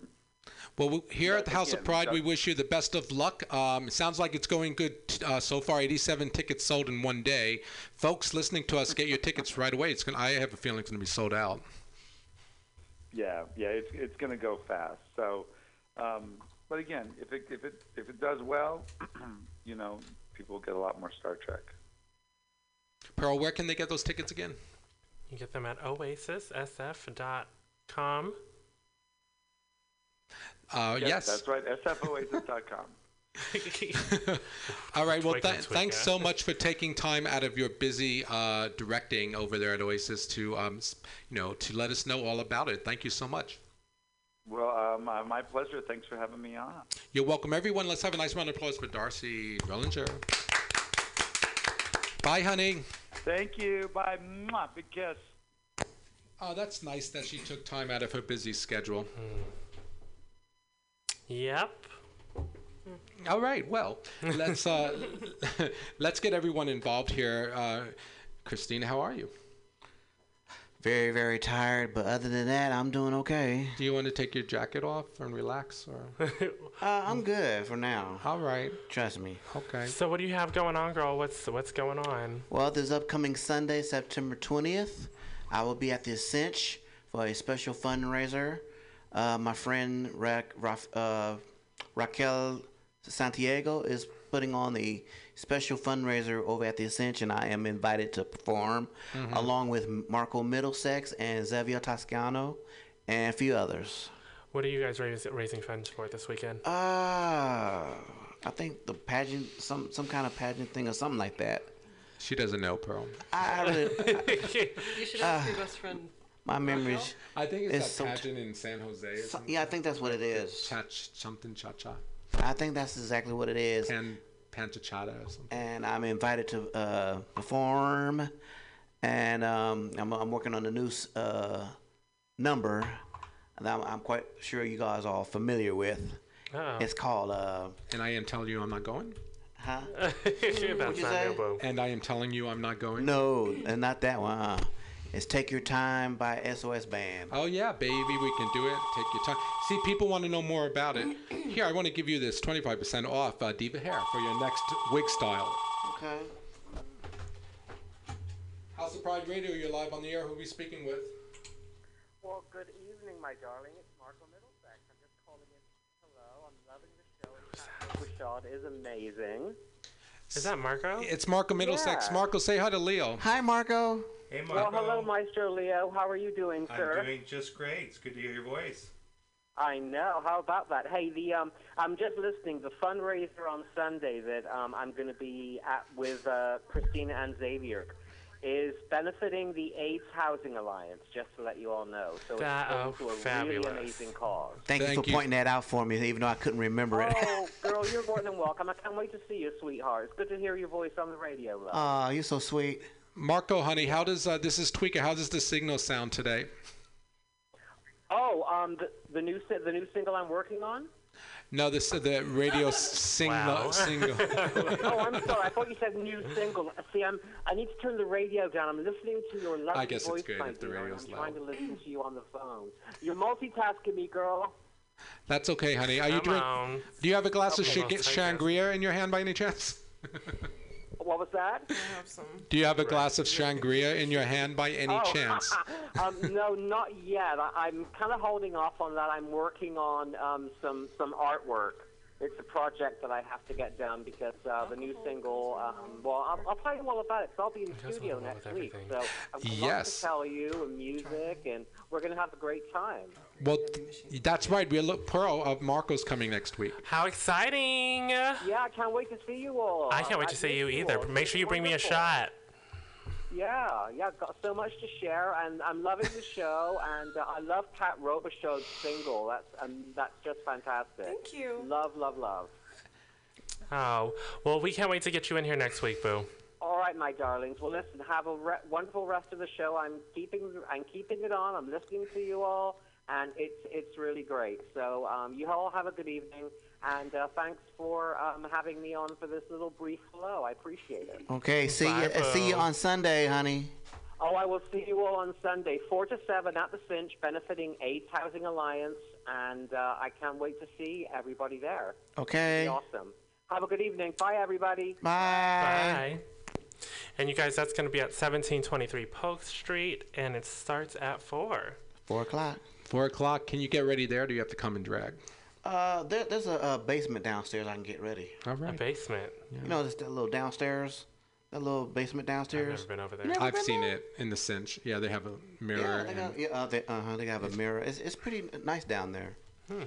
Well, we, here at the But House of Pride, we wish you the best of luck. Um, it sounds like it's going good uh, so far. 87 tickets sold in one day. Folks listening to us, get your tickets right away. It's gonna, I have a feeling it's going to be sold out. Yeah, yeah, it's it's going to go fast. So, um, but again, if it if it if it does well, you know, people get a lot more Star Trek. Pearl, where can they get those tickets again? You get them at oasissf.com. Uh, yes. that's right. sfoasis.com. All right. Well, Tweak th- and tweak, thanks yeah. so much for taking time out of your busy uh, directing over there at Oasis to, um, you know, to let us know all about it. Thank you so much. Well, um, uh, my pleasure. Thanks for having me on. You're welcome, everyone. Let's have a nice round of applause for Darcy Rollinger. Bye, honey. Thank you. Bye. Mwah. Big kiss. Oh, that's nice that she took time out of her busy schedule. Yep. All right. Well, let's uh, let's get everyone involved here. Uh, Christina, how are you? Very, very tired, but other than that, I'm doing okay. Do you want to take your jacket off and relax, or? Uh, I'm good for now. All right. Trust me. Okay. So what do you have going on, girl? What's what's going on? Well, this upcoming Sunday, September 20th, I will be at the Cinch for a special fundraiser. Uh, my friend Ra- Ra- uh, Raquel Santiago is putting on the special fundraiser over at the Ascension. I am invited to perform Mm-hmm. along with Marco Middlesex and Xavier Toscano and a few others. What are you guys raising, raising funds for this weekend? Uh, I think the pageant, some some kind of pageant thing or something like that. She doesn't know, Pearl. I, I really, You should ask your best friend. my memories. I think it's It's that so- pageant in San Jose. Or So, yeah, I think that's what it is. Cha something cha cha. I think that's exactly what it is. Pan panchachata or something. And I'm invited to uh, perform, and um, I'm, I'm working on a new uh, number that I'm, I'm quite sure you guys are all familiar with. Oh. It's called, uh, And I am telling you I'm not going. huh? That's you not say? And I am telling you I'm not going. No, and not that one. Uh, it's Take Your Time by SOS Band. Oh yeah, baby, we can do it. Take your time. See, people want to know more about it. Here, I want to give you this 25% off uh, Diva Hair for your next wig style. Okay. House of Pride Radio, you're live on the air. Who are we speaking with? Well, good evening, my darling. It's Marco Middlesex. I'm just calling in. Hello, I'm loving the show. It's Rashad is amazing. Is that Marco? It's Marco Middlesex. Yeah. Marco, say hi to Leo. Hi, Marco. Hey, Well, hello, Maestro Leo. How are you doing, sir? I'm doing just great. It's good to hear your voice. I know. How about that? Hey, the um, I'm just listening. The fundraiser on Sunday that um, I'm going to be at with uh, Christina and Xavier is benefiting the AIDS Housing Alliance. Just to let you all know. So That- it's going oh, to a fabulous. really amazing cause. Thank, you for you. pointing that out for me, even though I couldn't remember it. Oh, girl, you're more than welcome. I can't wait to see you, sweetheart. It's good to hear your voice on the radio, love. Aw, you're so sweet. Marco, honey, how does uh, this is Tweaker? How does the signal sound today? oh, um, the, the new si- the new single I'm working on. No, this the radio single Wow. single. oh, I'm sorry. I thought you said new single. See, I'm. I need to turn the radio down. I'm listening to your lovely I guess it's good if the dear, and radio's I'm loud. trying to listen to you on the phone. You're multitasking me, girl. That's okay, honey. Are you Come drink? on. Do you have a glass of Okay, well, Shang- take Shangria in your hand by any chance? What was that? I have some. Do you have a glass of Shangria in your hand by any oh, chance? um, no, not yet. I, I'm kind of holding off on that. I'm working on um, some some artwork. It's a project that I have to get done because uh, the new single. Um, well, I'll, I'll tell you all about it. So I'll be in the studio next week. everything. So I'm got Yes. to tell you and music, and we're gonna have a great time. Well, that's right. We are look Pearl of Marco's coming next week. How exciting! Yeah, I can't wait to see you all. I can't wait to I've see you either. Make sure you bring me a shot. Yeah, yeah, got so much to share, and I'm loving the show, and uh, I love Kat Robichaud's single. That's um, that's just fantastic. Thank you. Love, love, love. Oh, well, we can't wait to get you in here next week, Boo. All right, my darlings. Well, listen, have a re- wonderful rest of the show. I'm keeping I'm keeping it on. I'm listening to you all, and it's it's really great. So um, you all have a good evening, and uh, thanks for um, having me on for this little brief hello. I appreciate it. Okay, see Bye, you. Uh, see you on Sunday, honey. Oh, I will see you all on Sunday, 4 to 7 at the Cinch, benefiting AIDS Housing Alliance, and uh, I can't wait to see everybody there. Okay. Awesome. Have a good evening. Bye, everybody. Bye. Bye. And you guys, that's going to be at 1723 Polk Street, and it starts at 4. Four o'clock. Four o'clock. Can you get ready there? Or do you have to come and drag? Uh, there, there's a, uh basement downstairs. I can get ready. All A right. basement. You know, just that little downstairs, that little basement downstairs. I've downstairs. never been over there. Never I've seen there? it in the cinch. Yeah, they have a Yeah, mirror. they and- got, yeah, uh, they, uh-huh, they have a mirror. It's, it's pretty nice down there. Hmm.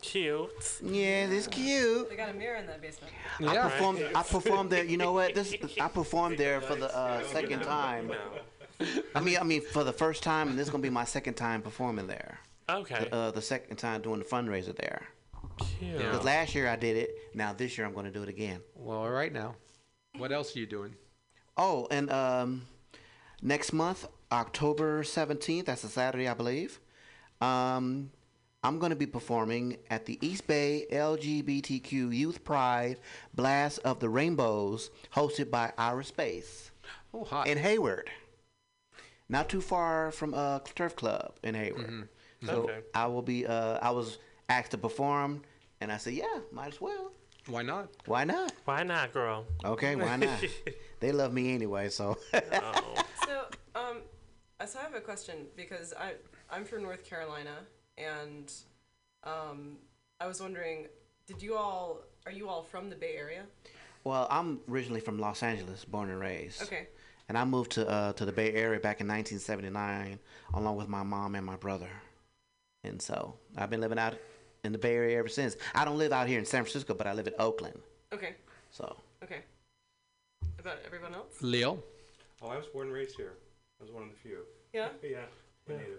Cute. Yeah, it's cute. They got a mirror in that basement. I Yeah. performed. I performed there. You know what? This I performed there for the uh, second time. I mean, I mean for the first time, and this is gonna be my second time performing there. Okay. Uh, the second time doing the fundraiser there. Cute. Because last year I did it. Now this year I'm gonna do it again. Well, all right now. What else are you doing? Oh, and um, next month, October 17th, that's a Saturday, I believe. Um, I'm going to be performing at the East Bay LGBTQ Youth Pride Blast of the Rainbows, hosted by Outer Space Oh, hot. in Hayward. Not too far from uh, Turf Club in Hayward. So Okay. I will be. Uh, I was asked to perform, and I said, "Yeah, might as well. Why not? Why not? Why not, girl? Okay, why not? they love me anyway, so." Oh. So, um, so I have a question because I I'm from North Carolina, and um, I was wondering, did you all are you all from the Bay Area? Well, I'm originally from Los Angeles, born and raised. Okay. And I moved to uh, to the Bay Area back in 1979, along with my mom and my brother. And so I've been living out in the Bay Area ever since. I don't live out here in San Francisco, but I live in Oakland. Okay. So Okay. About everyone else? Leo? Oh, I was born and raised here. I was one of the few. Yeah. Yeah, I'm native.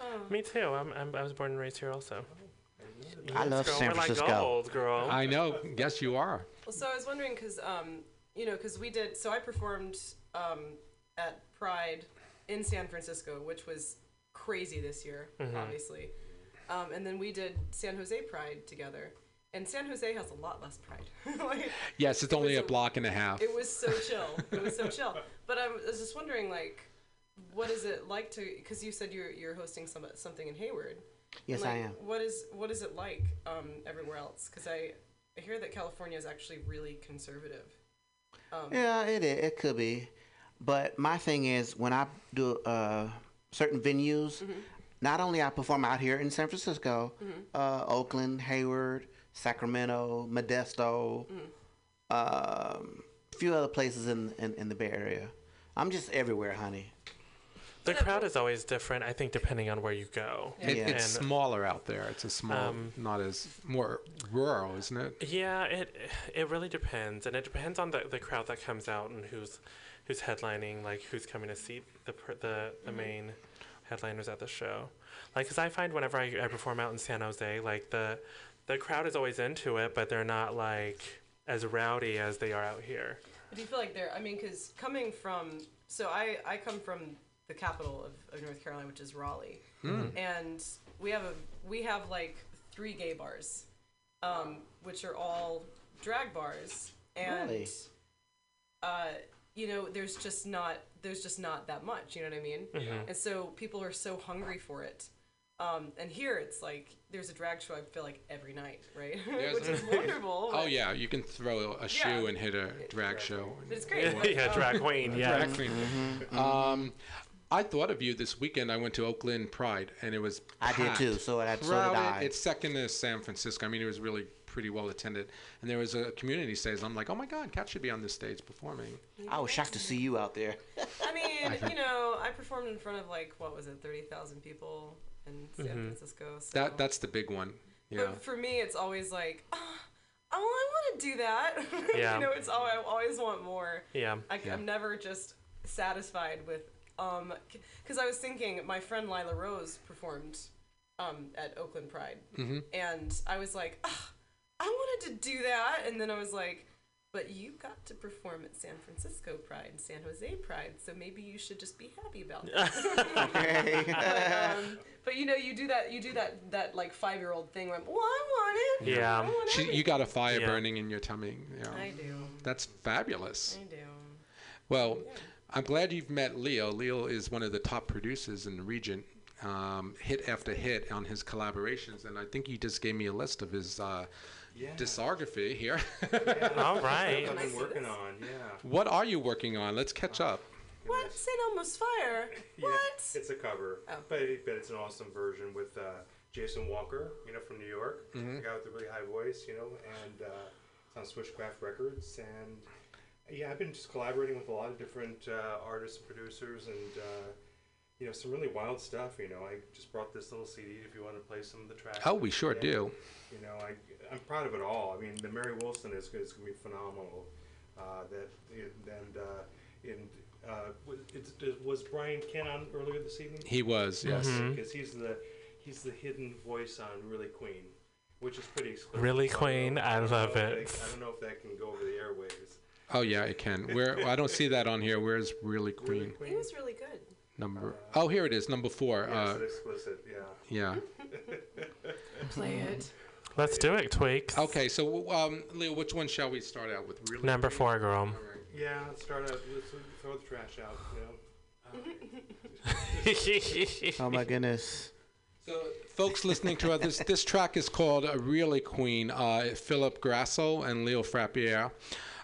Oh. Me too. I'm, I'm, I was born and raised here also. I Yes, love girl, San we're like Francisco. gold, girl. I know. Yes, you are. Well, so I was wondering because um, you know, because we did. So I performed um, at Pride in San Francisco, which was crazy this year, Mhm. obviously. Um, and then we did San Jose Pride together, and San Jose has a lot less Pride. like, Yes, it's it only was a block and a half. It was so chill. It was so chill. But I was just wondering, like, what is it like to? Because you said you're you're hosting some something in Hayward. Yes, like, I am. What is what is it like um, everywhere else? Because I, I hear that California is actually really conservative. Um, Yeah, it it could be, but my thing is when I do uh, certain venues, Mm-hmm. Not only I perform out here in San Francisco, uh, Oakland, Hayward, Sacramento, Modesto, Mm-hmm. um, a few other places in, in in the Bay Area. I'm just everywhere, honey. The crowd is always different, I think, depending on where you go. It, Yeah. It's And- smaller out there. It's a small, Um, not as more rural, isn't it? Yeah, it it really depends, and it depends on the, the crowd that comes out and who's who's headlining, like who's coming to see the per, the the main headliners at the show. Like, cause I find whenever I, I perform out in San Jose, like the the crowd is always into it, but they're not like as rowdy as they are out here. Do you feel like they're? I mean, because coming from, so I I come from the capital of, of North Carolina, which is Raleigh, and we have a we have like three gay bars, um, which are all drag bars, and Really? uh, you know, there's just not there's just not that much. You know what I mean? And so people are so hungry for it. Um, and here it's like there's a drag show. I feel like every night, right? Which is wonderful. Oh but- yeah, you can throw a shoe Yeah. and hit a drag show. It's great. but, yeah, um, drag queen. Yeah. Drag queen. Um, I thought of you this weekend. I went to Oakland Pride, and it was I did too. So that so did I. It's second to San Francisco. I mean, it was really pretty well attended, and there was a community stage. I'm like, oh my God, Kat should be on this stage performing. I was shocked to see you out there. I mean, you know, I performed in front of like what was it, thirty thousand people in San Francisco. So. That that's the big one. Yeah. But for me, it's always like, oh, I want to do that. Yeah. you know, it's all I always want more. Yeah. I, I'm never just satisfied with um, because I was thinking my friend Lila Rose performed um at Oakland Pride, Mm-hmm. and I was like, "Ah, I wanted to do that, and then I was like. But you got to perform at San Francisco Pride and San Jose Pride, so maybe you should just be happy about that. Okay. but, um, but you know, you do that. You do that. That like five year old thing where, well, I want it. Yeah. I want She, you got a fire Yeah. burning in your tummy. Yeah. I do. That's fabulous. I do. Well, I'm glad you've met Leo. Leo is one of the top producers in the region, um, hit after hit on his collaborations, and I think he just gave me a list of his uh, Yeah. discography here. All right. I've been working on, yeah. what are you working on? Let's catch up. What? St. Elmo's Fire? Yeah, What? It's a cover, Oh. but, it, but it's an awesome version with uh, Jason Walker, you know, from New York, Mhm. the guy with the really high voice, you know, and uh, it's on Switchcraft Records. And yeah, I've been just collaborating with a lot of different uh, artists and producers, and uh, you know, some really wild stuff. You know, I just brought this little CD if you want to play some of the tracks. Oh, we sure Yeah. do. You know, I I'm proud of it all. I mean, the Mary Wilson is, is going to be phenomenal. Uh, that and uh, and uh, was, it's, it- was Brian Kent on earlier this evening? He was, yes. Because he's the he's the hidden voice on Really Queen, which is pretty exclusive. Really So Queen, I don't love it. they- I don't know if that can go over the airwaves. Oh yeah, it can. Where I don't see that on here. Where's really Queen? He was really good. Number. Oh, here it is. Number four. Yeah, Uh, it's explicit. Yeah. yeah. Play it. Let's do it, Tweaks. Okay, so um, Leo, which one shall we start out with? Really Number four, girl. Yeah, let's start out. Let's throw the trash out. You know. Oh my goodness. So, folks listening to us, this this track is called "A "Really Queen." Uh, Philip Grasso and Leo Frappier,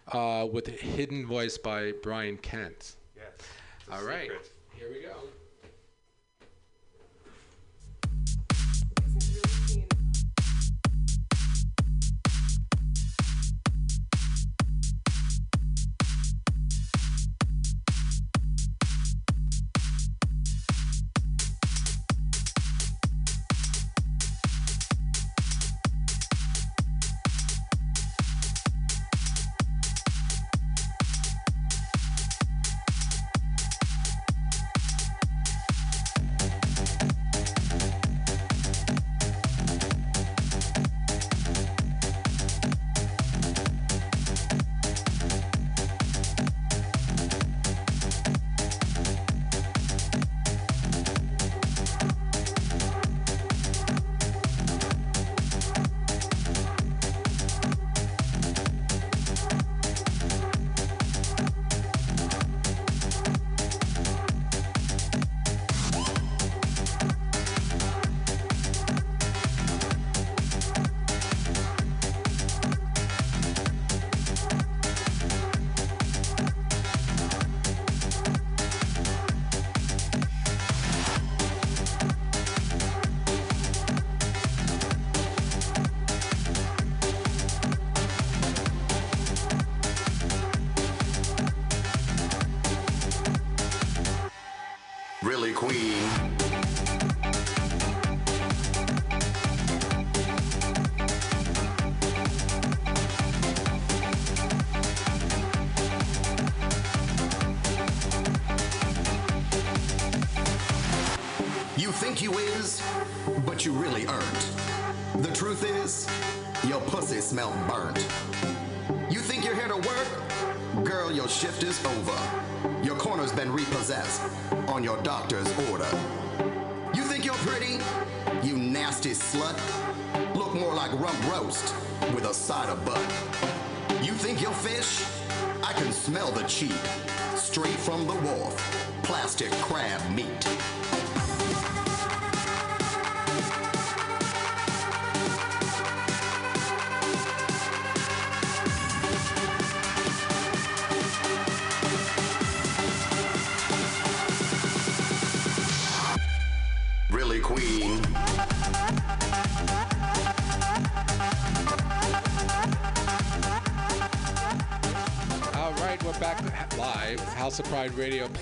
uh, with "Hidden Voice" by Brian Kent. Yes. It's a All right, secret. here we go.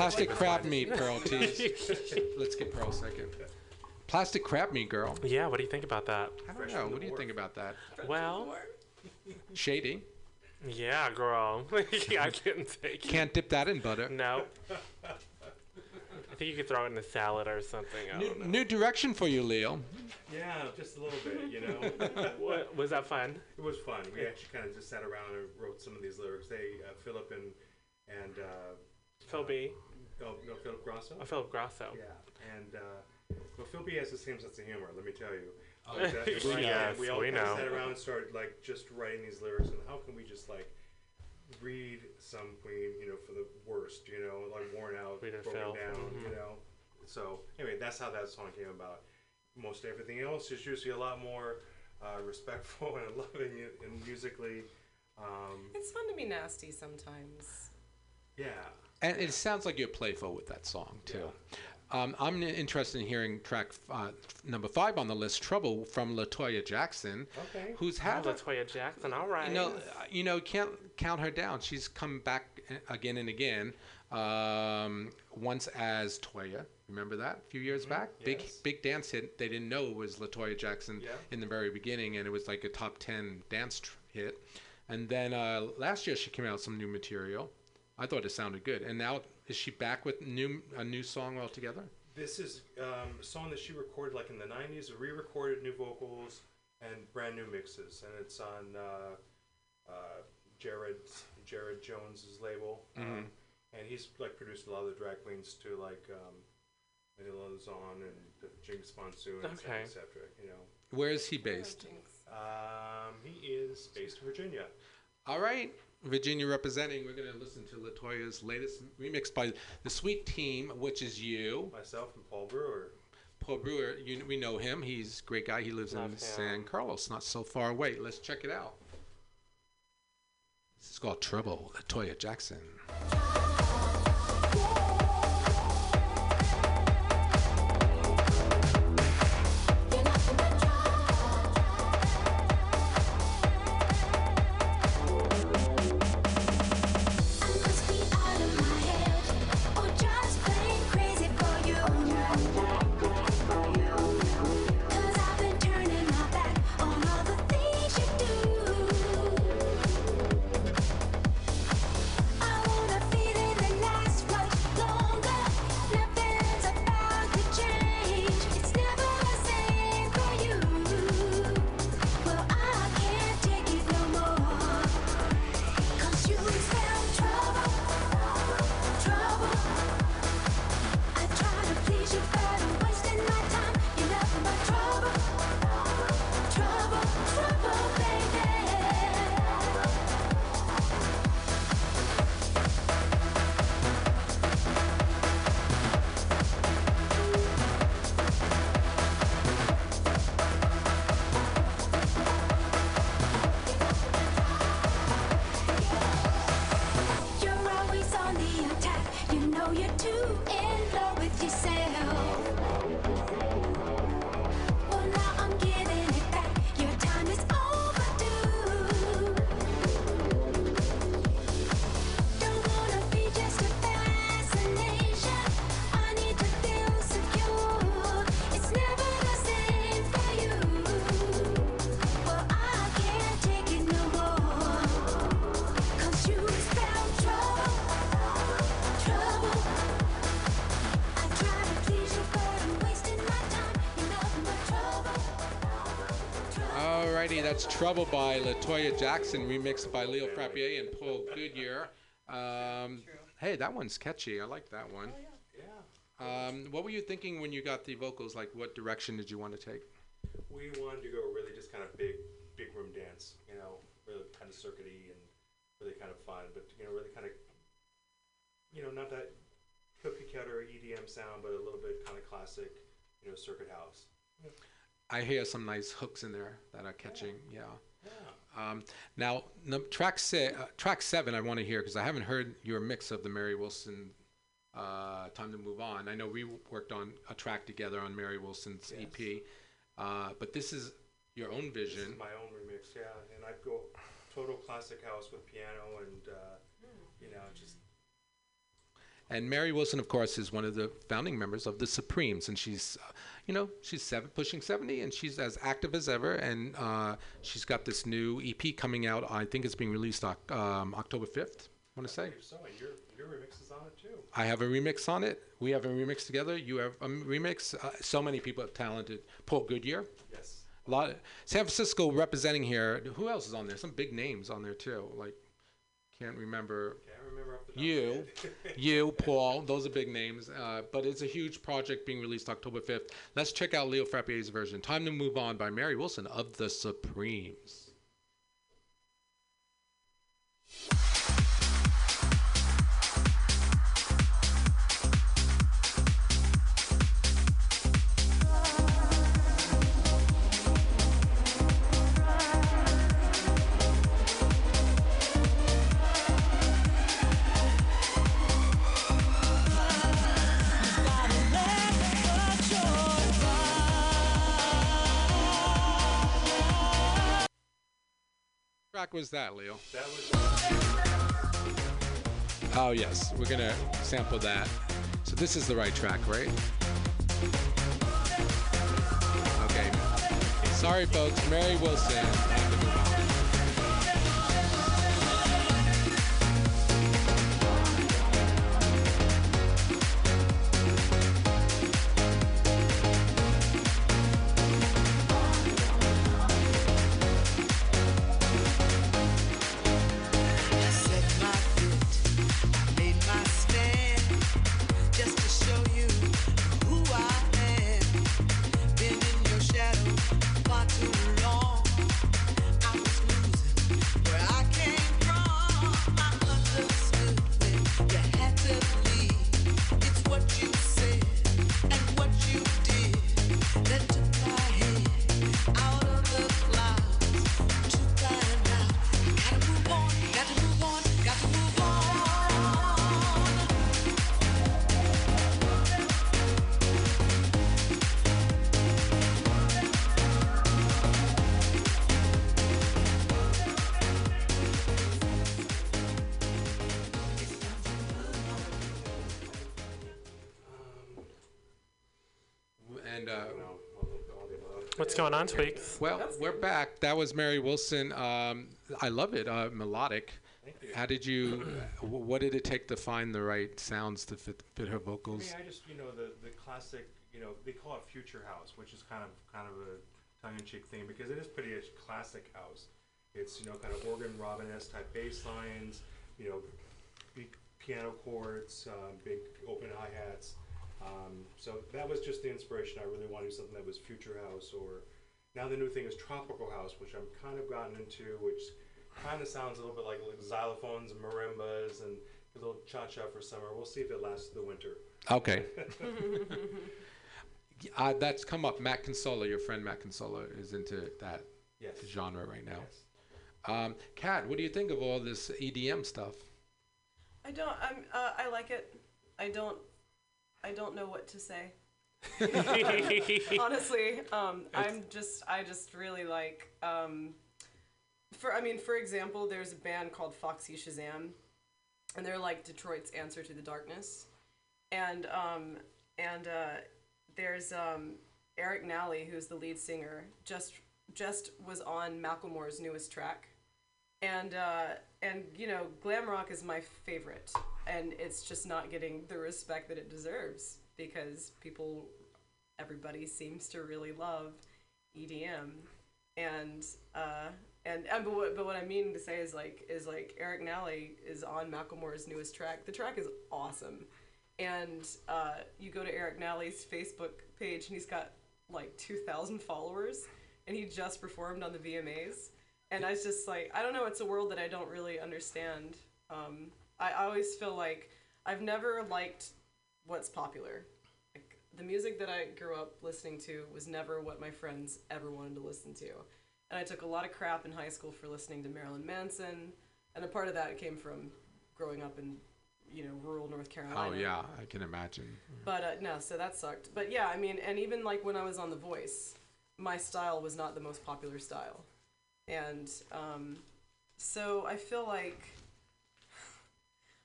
Plastic crab meat, Pearl tease. Let's get Pearl second. Plastic crab meat, girl. Yeah, what do you think about that? I don't know. What do you think about that? Well, Shady. yeah, girl. I couldn't take it. Can't dip that in butter. No. I think you could throw it in a salad or something. I New, don't know. new direction for you, Leo. Yeah, just a little bit, you know. What, was that fun? It was fun. We actually kind of just sat around and wrote some of these lyrics. They, uh, Philip and and uh, Phil B. oh no, Philip Grosso. Oh, Philip Grasso. Yeah, and uh, well, Phil B has the same sense of humor. Let me tell you. Oh, But, uh, we, yes, we all we kinda know. sat around and started like just writing these lyrics and how can we just like read some Queen, you know, for the worst, you know, like worn out, Read broken fill. down, Mhm. you know. So anyway, that's how that song came about. Most everything else is usually a lot more uh, respectful and loving and musically. Um, It's fun to be nasty sometimes. yeah. And it sounds like you're playful with that song too. Um, I'm interested in hearing track uh, number five on the list, "Trouble" from Latoya Jackson, Okay. who's had Oh, Latoya Jackson. All right. You know, uh, you know, can't count her down. She's come back again and again. Um, once as Toya, remember that a few years back? Big, big dance hit. They didn't know it was Latoya Jackson Yeah. in the very beginning, and it was like a top ten dance tr- hit. And then uh, last year she came out with some new material. I thought it sounded good. And now is she back with new a new song altogether? This is um, a song that she recorded like in the 90s, re-recorded new vocals and brand new mixes, and it's on uh, uh, Jared Jared Jones's label, um, Mhm. and he's like produced a lot of the drag queens too, like um, Manila Luzon and the Jinkx Monsoon, et cetera, Okay. et You know, Where is he based? um, he is based in Virginia. All right, Virginia representing. We're going to listen to Latoya's latest remix by the Sweet Team, which is you. Myself and Paul Brewer. Paul Brewer, you, we know him. He's a great guy. He lives Love in him. San Carlos, not so far away. Let's check it out. This is called Trouble, Latoya Jackson. Latoya Jackson, remixed by Leo Frappier and Paul Goodyear. Um, hey, that one's catchy. I like that one. Um, what were you thinking when you got the vocals? Like, what direction did you want to take? We wanted to go really just kind of big, big room dance, you know, really kind of circuity and really kind of fun, but you know, really kind of, you know, not that cookie cutter EDM sound, but a little bit kind of classic, you know, circuit house. I hear some nice hooks in there that are catching. Yeah. Um, now, num- track se- uh, track seven, I want to hear because I haven't heard your mix of the Mary Wilson. Uh, Time to move on. I know we worked on a track together on Mary Wilson's EP, uh, but this is your own This vision. is my own remix, yeah, and I'd go total classic house with piano and, uh, you know, just And Mary Wilson, of course, is one of the founding members of the Supremes, and she's, uh, you know, she's seven, pushing seventy, and she's as active as ever. And uh, she's got this new EP coming out. I think it's being released oc- um, October fifth. I want to say. so. Your your remix is on it too. I have a remix on it. We have a remix together. You have a remix. Uh, so many people are talented. Paul Goodyear. Yes. A lot. San Francisco representing here. Who else is on there? Some big names on there too. Like, can't remember. Remember off the top You, you, Paul. Those are big names. Uh, but it's a huge project being released October fifth. Let's check out Leo Frappier's version. Time to move on by Mary Wilson of the Supremes. Track was that, Leo? That was. Oh yes, we're gonna sample that. So this is the right track, right? Okay. Sorry, folks. Mary Wilson. Going on, Tweaks? Well, we're back. That was Mary Wilson. Um, I love it. Uh, melodic. How did you? what did it take to find the right sounds to fit, fit her I vocals? mean, I just you know the the classic you know they call it future house, which is kind of kind of a tongue-in-cheek thing because it is pretty much classic house. It's you know kind of organ Robin S type bass lines, you know, big piano chords, um, big open hi hats. Um, so that was just the inspiration. I really wanted something that was future house or now the new thing is tropical house, which I'm kind of gotten into, which kind of sounds a little bit like, like xylophones and marimbas and a little cha-cha for summer. We'll see if it lasts the winter. Okay. uh, that's come up. Matt Consola, your friend Matt Consola, is into that Yes. genre right now. Um, Kat, what do you think of all this EDM stuff? I don't. I'm. Uh, I like it. I don't. I don't know what to say. Honestly, um, I'm just. I just really like. Um, for I mean, for example, there's a band called Foxy Shazam, and they're like Detroit's answer to the darkness, and um, and uh, there's um, Eric Nally, who's the lead singer, just just was on Macklemore's newest track, and uh, and you know, glam rock is my favorite, and it's just not getting the respect that it deserves because people, everybody seems to really love EDM, and uh, and and but what, but what I mean to say is like is like Eric Nally is on Macklemore's newest track. The track is awesome, and uh, you go to Eric Nally's Facebook page and he's got like two thousand followers, and he just performed on the VMAs. And I was just like, I don't know, it's a world that I don't really understand. Um, I, I always feel like I've never liked what's popular. Like the music that I grew up listening to was never what my friends ever wanted to listen to. And I took a lot of crap in high school for listening to Marilyn Manson, and a part of that came from growing up in, you know, rural North Carolina. Oh yeah, I can imagine. But uh, no, so that sucked. But yeah, I mean, and even like when I was on The Voice, my style was not the most popular style, and um, so I feel like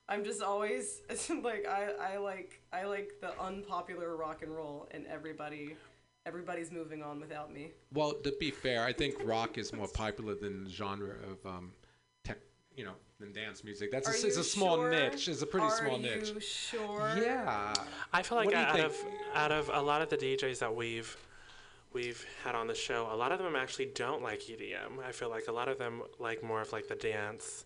I'm just always like I, I like I like the unpopular rock and roll, and everybody everybody's moving on without me. Well, to be fair, I think rock is more popular than the genre of um, tech, you know, than dance music. That's a, it's a small sure? niche. It's a pretty Are small niche. you sure? Yeah. I feel like What do you out think? of out of a lot of the DJs that we've we've had on the show, a lot of them actually don't like EDM. I feel like a lot of them like more of like the dance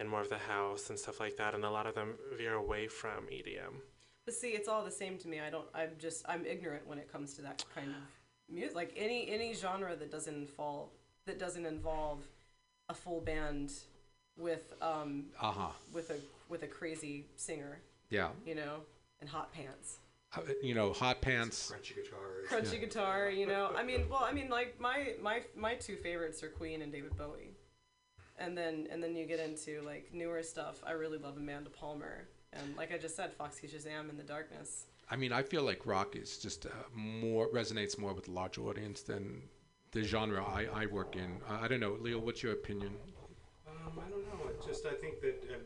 and more of the house and stuff like that, and a lot of them veer away from EDM. But see, it's all the same to me. I don't. I'm just. I'm ignorant when it comes to that kind of music. Like any any genre that doesn't involve that doesn't involve a full band with um Uh huh. with a with a crazy singer. Yeah. You know, and hot pants, Uh, You know, hot pants. Crunchy guitars. crunchy Yeah. guitar. You know, I mean, well, I mean, like my my my two favorites are Queen and David Bowie, and then and then you get into like newer stuff. I really love Amanda Palmer, and like I just said, Foxy Shazam in the Darkness. I mean, I feel like rock is just uh, more resonates more with a large audience than the genre I, I work in. Uh, I don't know, Leo. What's your opinion? I don't know. I just I think that um,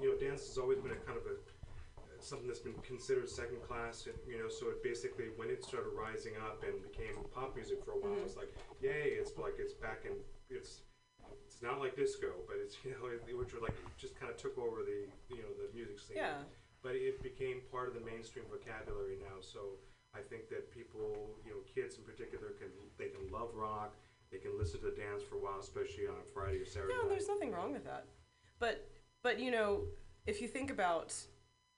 you know dance has always been a kind of a something that's been considered second class. and, You know, so it basically when it started rising up and became pop music for a while, Mhm. it's like yay! It's like it's back in it's. Not like disco, but it's you know, it, which was like just kind of took over the you know the music scene. Yeah. But it became part of the mainstream vocabulary now. So I think that people, you know, kids in particular, can they can love rock. They can listen to the dance for a while, especially on a Friday or Saturday No, night. there's nothing wrong with that. But but you know, if you think about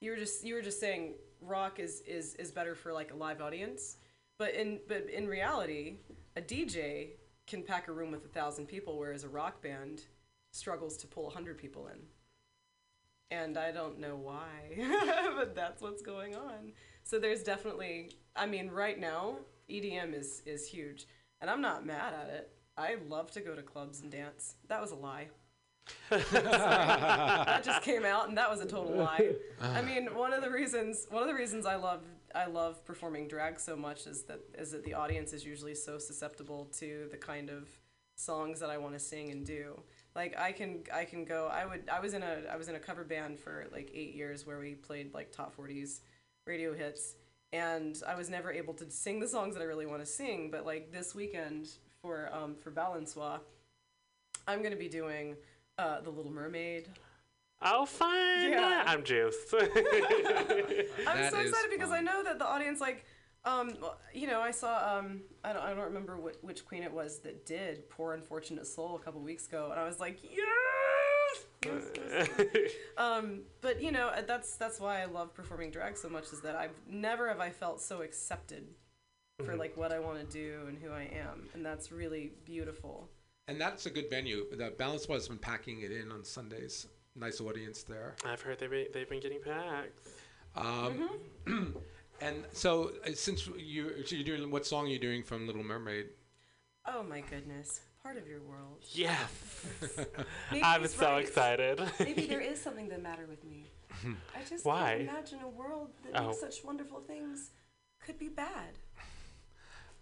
you were just you were just saying rock is is is better for like a live audience. But in but in reality, a DJ can pack a room with a thousand people, whereas a rock band struggles to pull a hundred people in. And I don't know why, but that's what's going on. So there's definitely, I mean, right now EDM is is huge, and I'm not mad at it. I love to go to clubs and dance. That was a lie. that just came out, and that was a total lie. I mean, one of the reasons one of the reasons I love I love performing drag so much is that is that the audience is usually so susceptible to the kind of songs that I want to sing and do. Like I can I can go I would I was in a I was in a cover band for like 8 years where we played like top 40s radio hits and I was never able to sing the songs that I really want to sing, but like this weekend for um for Balançoire I'm going to be doing uh, The Little Mermaid. Oh, fun! Yeah. I'm juiced. I'm That so is excited because I know that the audience, like, um, you know, I saw, um, I don't, I don't remember wh- which queen it was that did "Poor Unfortunate Soul" a couple weeks ago, and I was like, yes. yes, yes, yes. um, but you know, uh, that's that's why I love performing drag so much is that I've never have I felt so accepted for Mhm. like what I want to do and who I am, and that's really beautiful. And that's a good venue. The Balance has been packing it in on Sundays. Nice audience there. I've heard they've been, they've been getting packed. Um, and so, uh, since you so you're doing, what song are you doing from Little Mermaid? Oh my goodness, part of your world. Yes. I'm so right. excited. Maybe there is something the matter with me. I just Why? can't imagine a world that Oh. makes such wonderful things could be bad.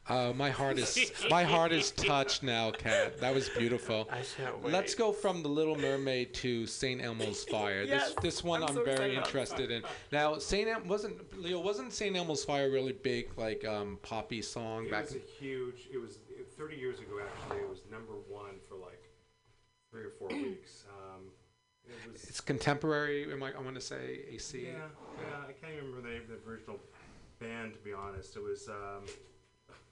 Uh, my heart is my heart is touched now, Kat. That was beautiful. I can't Let's go from the Little Mermaid to Saint Elmo's Fire. Yes, this this one I'm I'm, so very excited about this interested in. Now, Saint El- wasn't Leo wasn't Saint Elmo's Fire really big like um, poppy song It back? was in- a huge. It was 30 years ago. Actually, it was number one for like three or four weeks. Um, it was. It's contemporary. Am I? I want to say AC. Yeah, yeah. I can't even remember the name of the original band to be honest. It was. Um,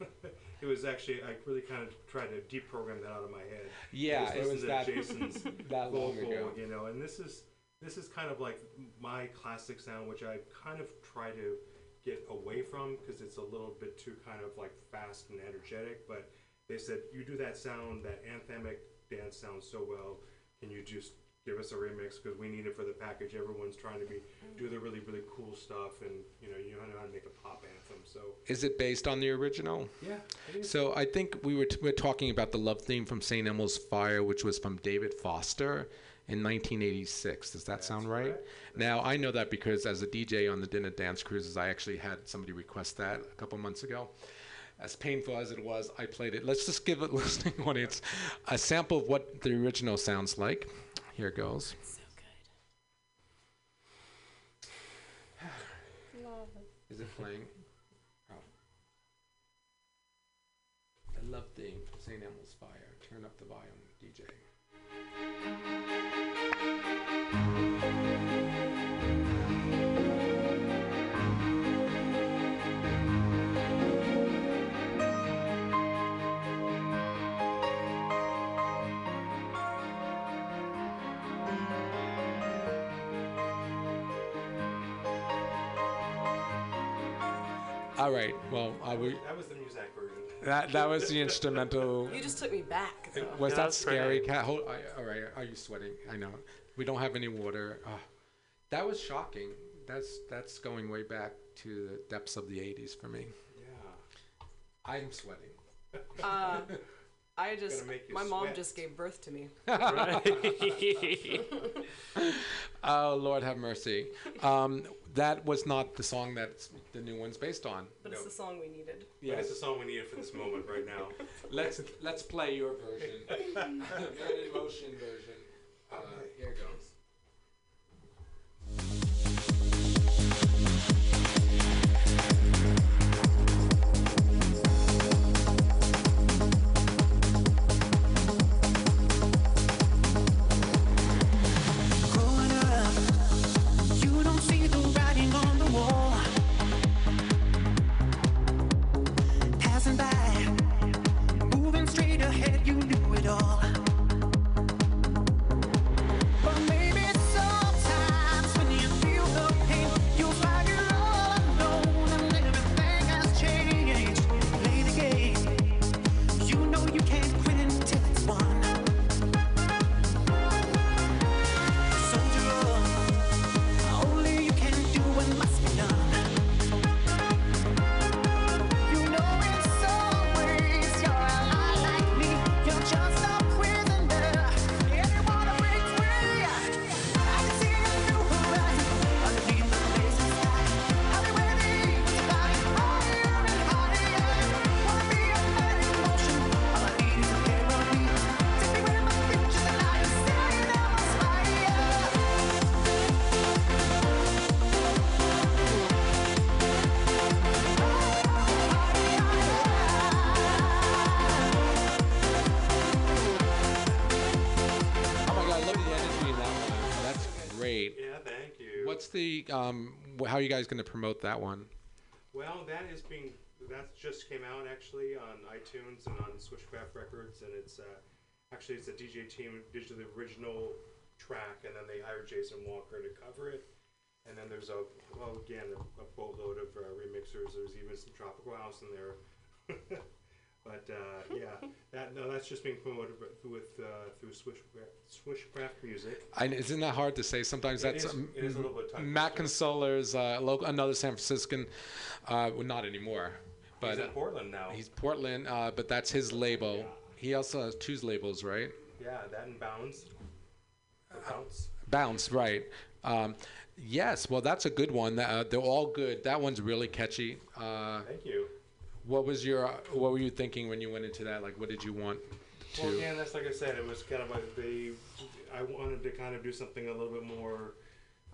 it was actually. I really kind of tried to deprogram that out of my head. Yeah, it was that- Jason's that long vocal, ago. You know, and this is this is kind of like my classic sound, which I kind of try to get away from because it's a little bit too kind of like fast and energetic. But they said you do that sound, that anthemic dance sound so well. Can you just give us a remix because we need it for the package? Everyone's trying to be mm-hmm. do the really really cool stuff, and you know you know how to make a pop anthem. So Is it based on the original? Yeah, it is. So I think we were t- we're talking about the love theme from Saint Elmo's Fire, which was from David Foster in 1986. Does that sound right? Now I know that because as a DJ on the Dinner Dance Cruises, I actually had somebody request that a couple months ago. As painful as it was, I played it. Let's just give a listening audience a sample of what the original sounds like. Here goes. So good. Is it playing? Oh. The love theme All right. Well, I will. that was the music version. That that was the instrumental. You just took me back. though. Was that scary, Kat? Hold, I, all right. Are you sweating? I know. We don't have any water. Ah, that was shocking. That's that's going way back to the depths of the '80s for me. Yeah. I'm sweating. Uh, I just, Gonna my mom sweat. just gave birth to me. oh Lord, have mercy. Um, that was not the song that the new one's based on. But it's the song we needed. Yeah, it's the song we needed for this moment right now. Let's let's play your version, your emotion version. Uh, Um? How are you guys going to promote that one? Well, that is being that just came out actually on iTunes and on Switchback Records, and it's uh, actually it's a DJ team the original track, and then they hired Jason Walker to cover it. And then there's a well again a, a boatload of uh, remixers. There's even some tropical house in there. but uh, yeah, that no, that's just being promoted with with, uh, through Switchcraft, Switchcraft Music. I, isn't that hard to say? Sometimes It that's is- um, it is a little bit tough. Matt Consola's uh, local, another San Franciscan. Uh, well, not anymore, but He's in uh, Portland now. He's Portland, uh, but that's his label. He also has two labels, right? Yeah, that and Bounds. Bounce. Bounce, right? Um, yes. Well, that's a good one. Uh, they're all good. That one's really catchy. Uh, Thank you. What was your What were you thinking when you went into that? Like, what did you want to? Well, again, that's like I said. It was kind of like they. I wanted to kind of do something a little bit more.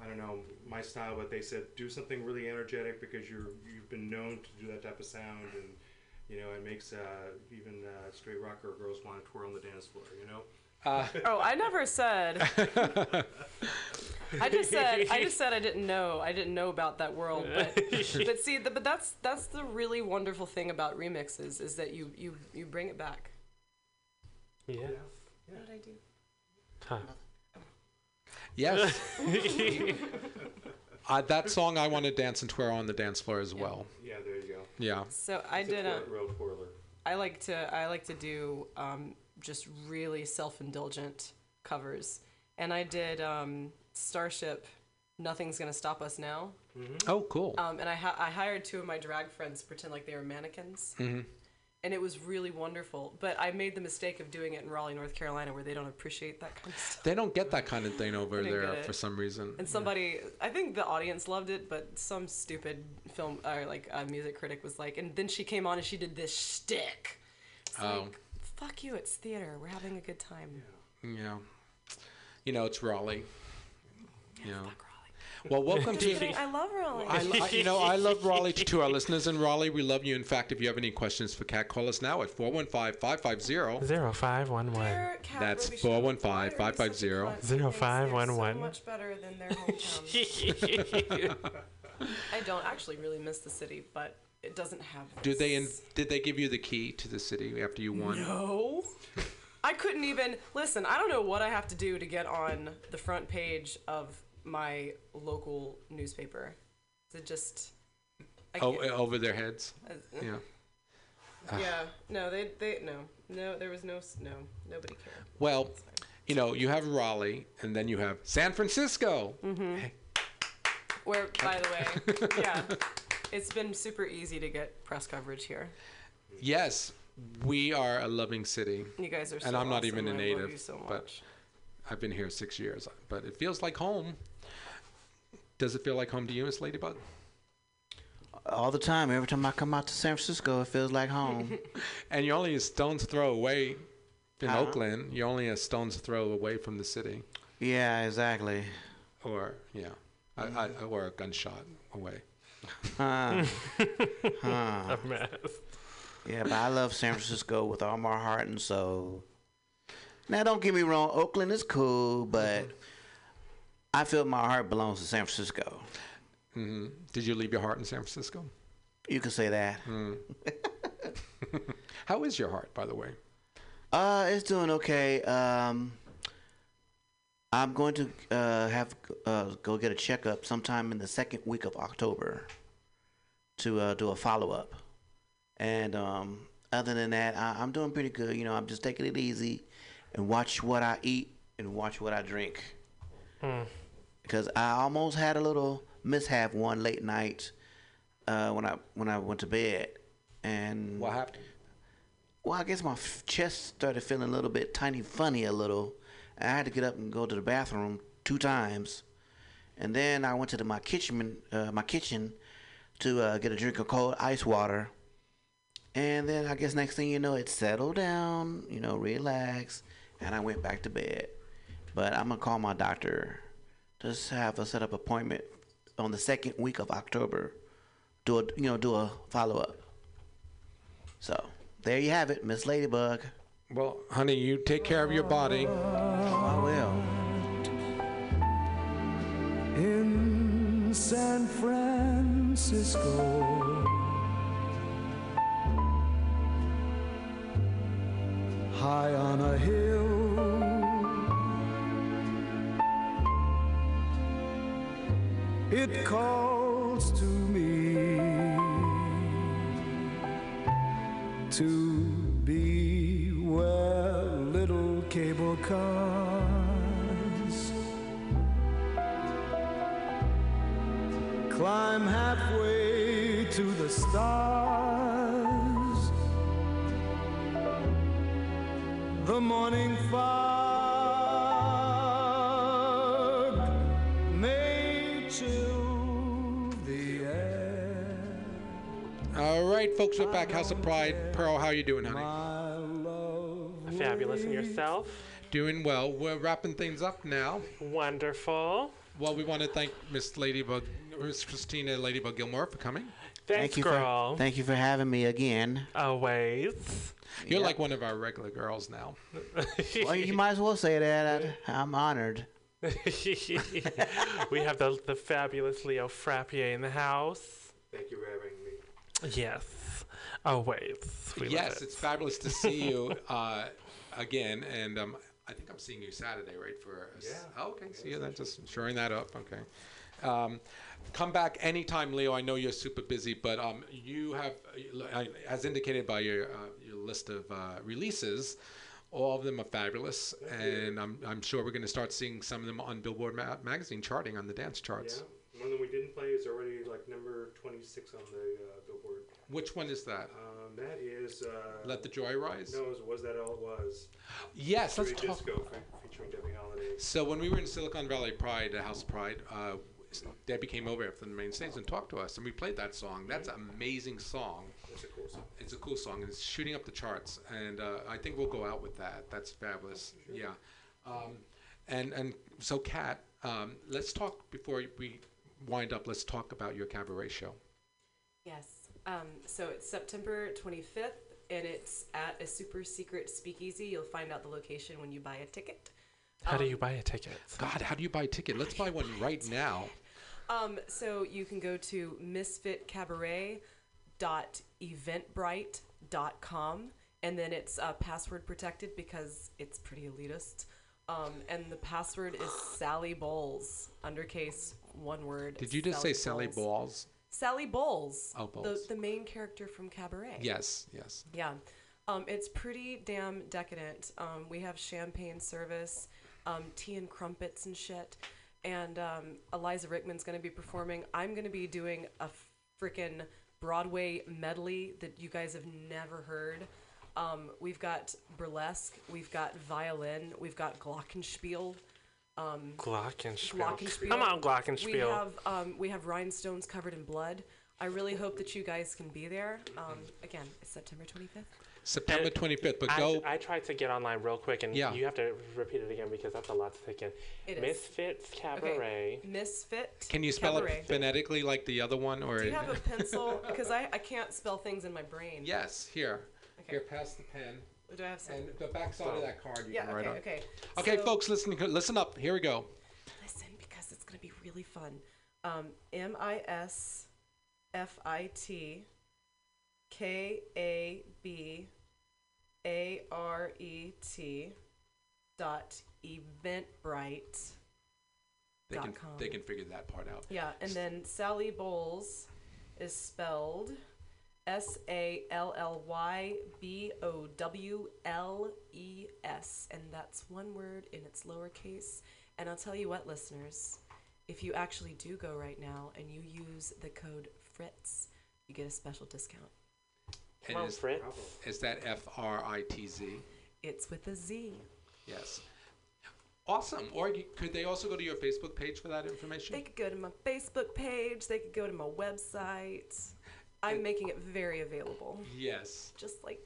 I don't know my style, but they said do something really energetic because you're you've been known to do that type of sound, and you know it makes uh, even uh, straight rocker girls want to twirl on the dance floor. You know. Uh, Oh, I never said. I just said I just said I didn't know. I didn't know about that world. But but see, the, but that's that's the really wonderful thing about remixes is that you you you bring it back. Yeah. What did I do? Huh. Yes. uh, that song, I want to dance and twirl on the dance floor as well. Yeah, there you go. Yeah. So I It's a did a. twir- real twirler. I like to I like to do um, just really self-indulgent covers, and I did um, Starship. Nothing's gonna stop us now. Oh, cool. Um, and I ha- I hired two of my drag friends to pretend like they were mannequins, hmm and it was really wonderful. But I made the mistake of doing it in Raleigh, North Carolina, where they don't appreciate that kind of stuff. They don't get that kind of thing over there for some reason. And somebody, I think the audience loved it, but some stupid film or like a music critic was like, and then she came on and she did this shtick. It's Oh. like, fuck you, it's theater. We're having a good time. Yeah. You know, it's Raleigh. You know. Well, welcome Just to. kidding, I love Raleigh. I, I- you know, I love Raleigh to, to our listeners in Raleigh. We love you. In fact, if you have any questions for Kat, call us now at 415 550 Zero five one one. That's 415 550 Zero five one so one. much better than their hometown. I don't actually really miss the city, but it doesn't have. Do they in, did they give you the key to the city after you won? No. I couldn't even listen. I don't know what I have to do to get on the front page of my local newspaper. Is it just? I Oh, can't- over their heads. Uh, Yeah. Ah. yeah. No, they they no no. There was no no. Nobody cared. Well, you know, you have Raleigh, and then you have San Francisco. Mm-hmm. Where, by the way, yeah, it's been super easy to get press coverage here. Yes, we are a loving city. You guys are And I'm not awesome. even a I love native, you so but. I've been here six years. But it feels like home. Does it feel like home to you, Miss Ladybug? All the time. Every time I come out to San Francisco, it feels like home. and you're only a stone's throw away in Huh? Oakland. You're only a stone's throw away from the city. yeah, exactly. Or yeah, I, I, or a gunshot away. Huh. huh. A mess. Yeah, but I love San Francisco with all my heart and soul. Now, don't get me wrong, Oakland is cool, but I feel my heart belongs to San Francisco. hmm Did you leave your heart in San Francisco? You can say that. Mm. How is your heart, by the way? Uh, it's doing okay. Um, I'm going to uh, have uh, go get a checkup sometime in the second week of October to uh, do a follow up. And um, other than that, I, I'm doing pretty good. You know, I'm just taking it easy and watch what I eat and watch what I drink. Hmm. Because I almost had a little mishap one late night uh, when I when I went to bed. And What happened? well, I guess my f- chest started feeling a little bit tiny funny a little. I had to get up and go to the bathroom two times, and then I went to the, my kitchen uh, my kitchen to uh, get a drink of cold ice water. And then I guess next thing you know, it settled down, you know, relax, and I went back to bed. But I'm gonna call my doctor Just have a set up appointment on the second week of October. Do a you know do a follow up. So there you have it, Miss Ladybug. Well, honey, you take care of your body. I will. in San Francisco. High on a hill, it calls to me to be where little cable cars climb halfway to the stars. The morning fog may chill the air. All right, folks, we're back. House of Pride. Pearl, how you doing, honey? Fabulous. And yourself? Doing well. We're wrapping things up now. Wonderful. Well, we want to thank Miss Ladybug, Miss Christina Ladybug Gilmore for coming. Thanks, you girl. For, thank you for having me again. Always. You're Yep. like one of our regular girls now. Well, you might as well say that. I, I'm honored. we have the the fabulous Leo Frappier in the house. Thank you for having me. Yes. Always. We yes, it. it's fabulous to see you uh, again, and um, I think I'm seeing you Saturday, right? For a s- Yeah. oh, okay. See you then. Just shoring that up. Okay. Um, come back anytime, Leo. I know you're super busy, but um, you have, uh, as indicated by your uh, your list of uh, releases. All of them are fabulous, and I'm, I'm sure we're going to start seeing some of them on Billboard ma- magazine charting on the dance charts. Yeah. One that we didn't play is already like number 26 on the uh, Billboard. Which one is that? Um, that is. Uh, Let the Joy Rise? No, was, was that all it was? Yes, let's talk- Disco fe- featuring Debbie Holiday. So when we were in Silicon Valley Pride, House of Pride, uh, Debbie came over from the main stage and talked to us, and we played that song. That's an amazing song. It's a cool song. It's a cool song, and it's shooting up the charts. And uh, I think we'll go out with that. That's fabulous. Yeah. Um, and and so, Kat, um, let's talk before we wind up. Let's talk about your cabaret show. Yes. Um, so it's September 25th, and it's at a super secret speakeasy. You'll find out the location when you buy a ticket. How do Um, you buy a ticket? God, how do you buy a ticket? Let's buy one right now. Um, so you can go to misfitcabaret.eventbrite.com, and then it's uh, password protected because it's pretty elitist. Um, and the password is Sally Bowles, undercase one word. Did you just say Sally Balls? Sally Bowles. Oh, Bowles. The, the main character from Cabaret. Yes, yes. Yeah. Um, it's pretty damn decadent. Um, we have champagne service, um, tea and crumpets and shit. And um, Eliza Rickman's going to be performing. I'm going to be doing a freaking Broadway medley that you guys have never heard. Um, we've got burlesque, we've got violin, we've got glockenspiel. Um, Glockenspiel. Glockenspiel. Come on, glockenspiel. We have um, we have rhinestones covered in blood. I really hope that you guys can be there. Um, again, it's September 25th. September 25th, but I, go. I tried to get online real quick, and Yeah. you have to repeat it again because that's a lot to take in. It is. Misfits Cabaret. Misfit. Can you spell Cabaret. it phonetically like the other one, or Do you have a pencil? Because I, I can't spell things in my brain. Yes, here. Okay. Here, pass the pen. Do I have some? And the back side of that card you Yeah, can write okay, on. okay. Okay, So- folks, listen, listen up. Here we go. Listen, because it's going to be really fun. Um, M I S F I T K A B A R E T dot eventbrite. They can com. they can figure that part out. Yeah, and then Sally Bowles is spelled S A L L Y B O W L E S, and that's one word in its lowercase. And I'll tell you what, listeners, if you actually do go right now and you use the code FRITZ, you get a special discount. And on, is, Fritz. is that F R I T Z? It's with a Z. Yes. Awesome. Or you, could they also go to your Facebook page for that information? They could go to my Facebook page. They could go to my website. I'm making it very available. yes. Just like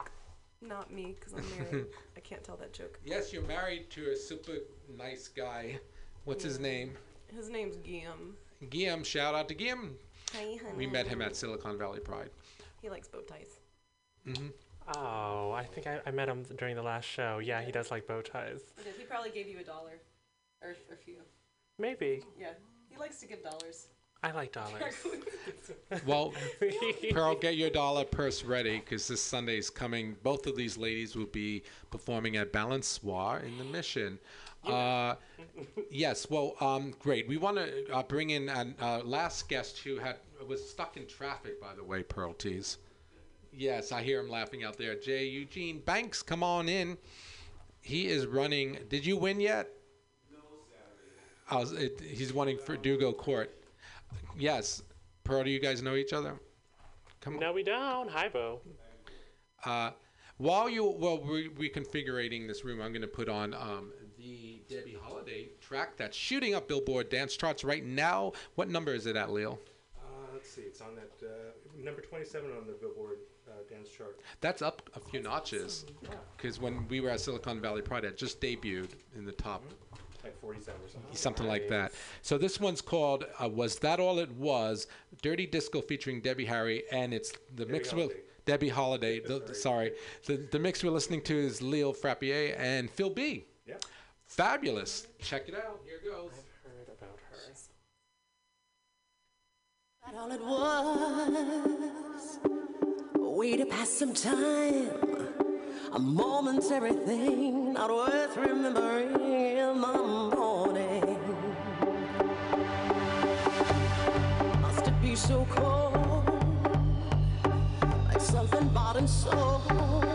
not me, because I'm married. I can't tell that joke. Yes, you're married to a super nice guy. What's his name? His name's Guillaume. Guillaume. Shout out to Guillaume. Hi, honey. We met him at Silicon Valley Pride. He likes bow ties. Hmm Oh, I think I, I met him during the last show. Yeah, he does like bow ties. He did. He probably gave you a dollar, or a few. Maybe. Yeah, he likes to give dollars. I like dollars. Well, Pearl, get your dollar purse ready because this Sunday is coming. Both of these ladies will be performing at Balançoire in the Mission. Uh, yes, well, um, great. We want to uh, bring in our uh, last guest who had was stuck in traffic, by the way, Pearl Tees. Yes, I hear him laughing out there. Jay Eugene Banks, come on in. He is running. Did you win yet? I was, it, he's running for Ducal Court. Yes. Pearl, do you guys know each other? Come No, we don't. Hi, Bo. Uh, while you well re- reconfiguring this room, I'm going to put on um, the Debbie Holiday track that's shooting up Billboard dance charts right now. What number is it at, Leo? Uh, let's see, it's on that uh, number 27 on the Billboard dance chart. That's up a few notches because when we were at Silicon Valley Pride, it just debuted in the top. Like 47 or something. Something like that. So this one's called uh, "Was That All It Was?" Dirty Disco featuring Debbie Harry, and it's the mix with Debbie Holiday. The, the- sorry, the the mix we're listening to is Leo Frappier and Phil B. Yeah. Fabulous. Check it out. Here goes. I've Heard about her. That all it was. A way to pass some time. A momentary thing, not worth remembering in the morning. Must it be so cold? Like something bought and sold?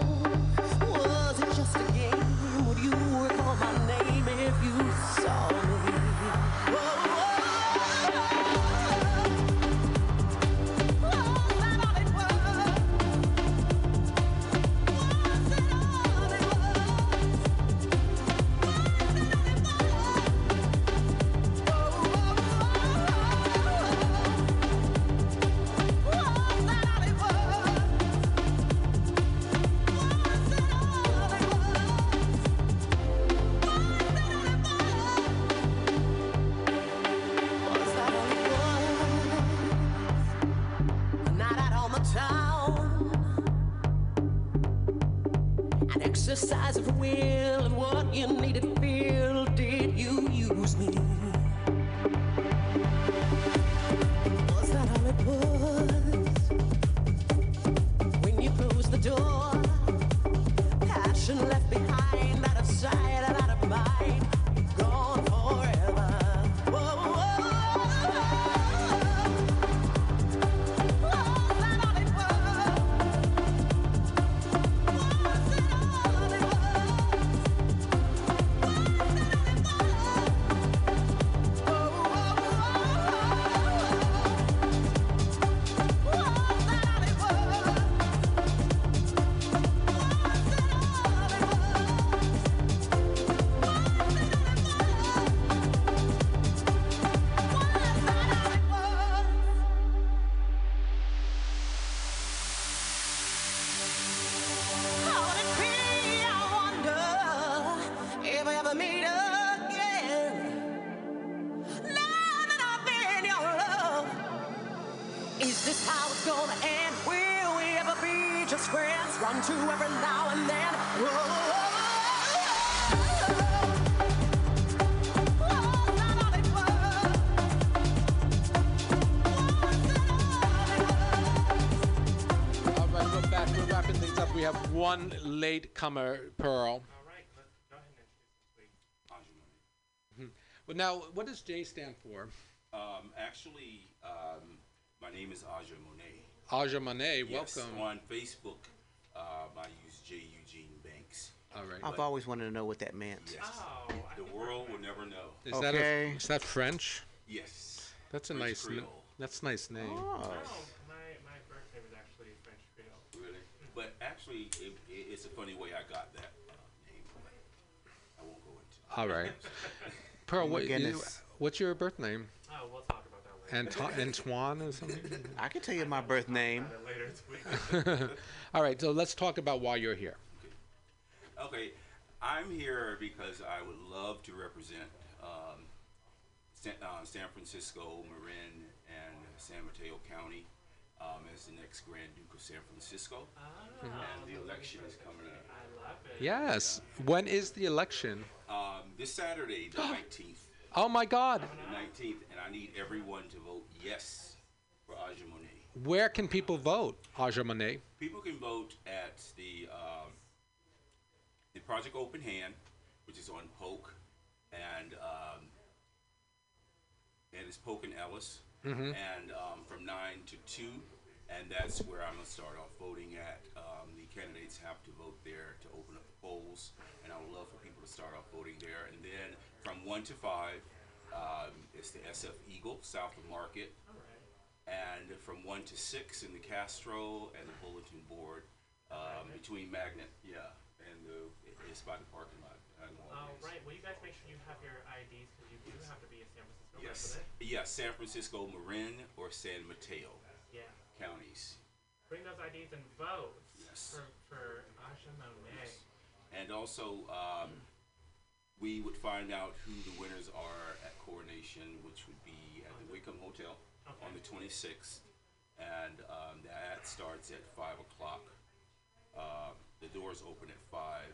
One late comer, Pearl. Well, now, what does J stand for? Um, actually, um, my name is Aja Monet. Aja Monet, Yes, welcome. on Facebook, um, I use J. Eugene Banks. All right. I've always wanted to know what that meant. Yes. the world will never know. Is that a, is that French? Yes. That's a French nice. n- That's a nice name. Oh, my, my birth name is actually French Creole. Really? But actually, it, it, it's a funny way I got that uh, name. I won't go into. All right. Pearl, Oh what, you, goodness. what's your birth name? Oh, we'll talk about that later. Anto- Antoine or something? I can tell you my birth name. later this week. All right, so let's talk about why you're here. Okay, I'm here because I would love to represent um, San, uh, San Francisco, Marin, and San Mateo County um, as the next Grand Duke of San Francisco. And the election is coming up. I love it. Yes. When is the election? Um, this Saturday, the 19th. Oh my God. The 19th, and I need everyone to vote yes for Aja Monet. Where can people vote, Aja Monet? People can vote at the um, the Project Open Hand, which is on Polk, and um, and it's Polk and Ellis, Mhm. and um, from nine to two, and that's where I'm gonna start off voting at. Um, the candidates have to vote there to open up the polls, and I would love for people to start off voting there. And then from one to five, um, it's the SF Eagle south of Market, and from one to six in the Castro and the Bulletin Board um, between Magnet, yeah, and the it's by the parking lot. I know Oh, it is. right. Will you guys make sure you have your IDs Yes, yes, San Francisco, Marin, or San Mateo Yeah. counties. Bring those IDs and vote Yes. for, for Aja Monet. And also, um, we would find out who the winners are at Coronation, which would be at the Whitcomb Hotel on the 26th. And um, that starts at 5 o'clock. Uh, the doors open at 5.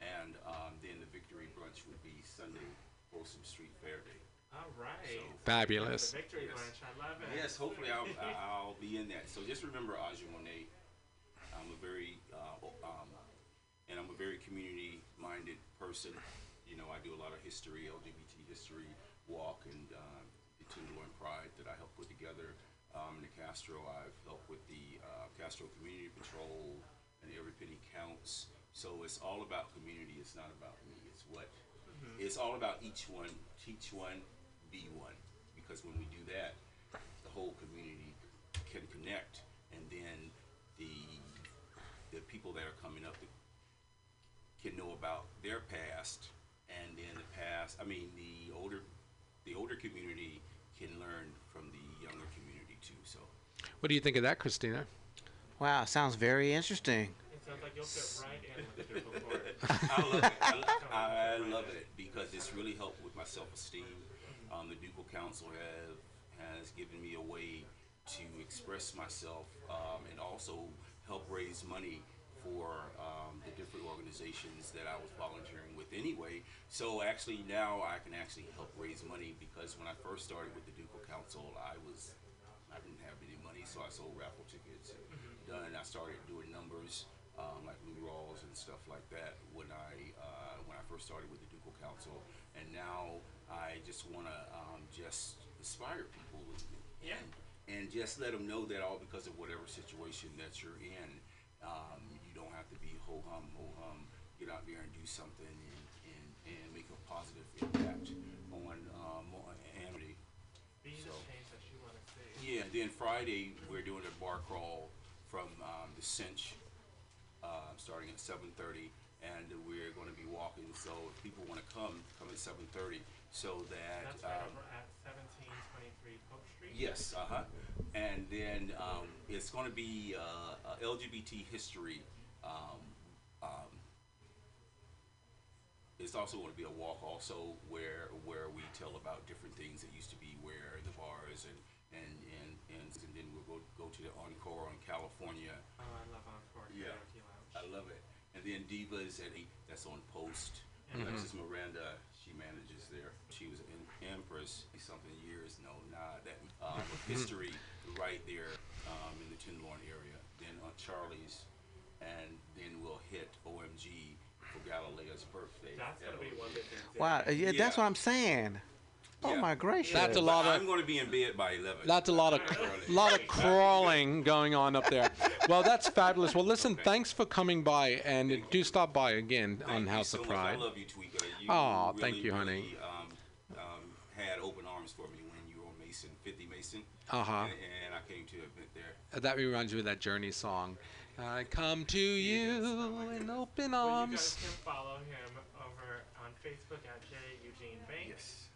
And um, then the victory brunch would be Sunday, Folsom Street Fair Day. All right. Fabulous. The victory Yes. lunch. I love it. Yes, hopefully I'll, I'll be in that. So just remember Aja Monet. I'm a very, uh, um, and I'm a very community-minded person. You know, I do a lot of history, LGBT history walk, and uh, the Tenderloin Pride that I help put together. Um, in the Castro, I've helped with the uh, Castro Community Patrol and Every Penny Counts. So it's all about community. It's not about me. It's what. It's all about each one. Teach one, be one. Because when we do that, the whole community can connect, and then the the people that are coming up can know about their past, and then the past. I mean, the older the older community can learn from the younger community too. So What do you think of that, Christina? Wow, sounds very interesting. It sounds like you'll fit right in with the Ducal Court. I love it. I, lo- I love it because it's really helped with my self-esteem. Um, the Ducal Council have has given me a way to express myself um, and also help raise money for um, the different organizations that I was volunteering with anyway. So actually now I can actually help raise money because when I first started with the Ducal Council, I was I didn't have any money, so I sold raffle tickets. Done. I started doing numbers um, like Lou Rawls and stuff like that when I uh, when I first started with the Ducal Council, and now I just want to um, just inspire people Yeah. and, and just let them know that all because of whatever situation that you're in, um, you don't have to be ho hum ho hum. Get out there and do something and, and, and make a positive impact on um, on humanity. Be the So- change that you want to see. yeah, then Friday we're doing a bar crawl from um, the Cinch, uh, starting at 7:30, and we're going to be walking. So if people want to come, come at 7:30, so that That's right um, over at 1723 Polk Street. yes, uh huh, and then um, it's going to be uh, uh, LGBT history. Um, um, it's also going to be a walk also where where we tell about different things that used to be where the bars and and and and, and then we'll go go to the encore on California. Oh, I love Encore Yeah, I love it. And then Divas at eight. That's on Post. Mhm. Alexis Miranda, she manages. She was an Empress something years. No, nah, that um, history right there um, in the Tenderloin area. Then on Charlie's and then we'll hit OMG for Galileo's birthday. That's gonna be one big Wow, uh, yeah, that's what I'm saying. Oh my gracious. That's a lot of- I'm going to be in bed by 11. That's a lot of lot of crawling going on up there. Well, that's fabulous. Well, listen, thanks for coming by, and do stop by again on House so of much. Pride. I love you, Tweeka. You Aw, really, thank you, honey. really, Um, um, had open arms for me when you were Mason, 50 Mason. Uh-huh. And, and I came to an event there. Uh, That reminds me of that Journey song. I come to you in open Well, you arms. guys can follow him over on Facebook at J Eugene Banks.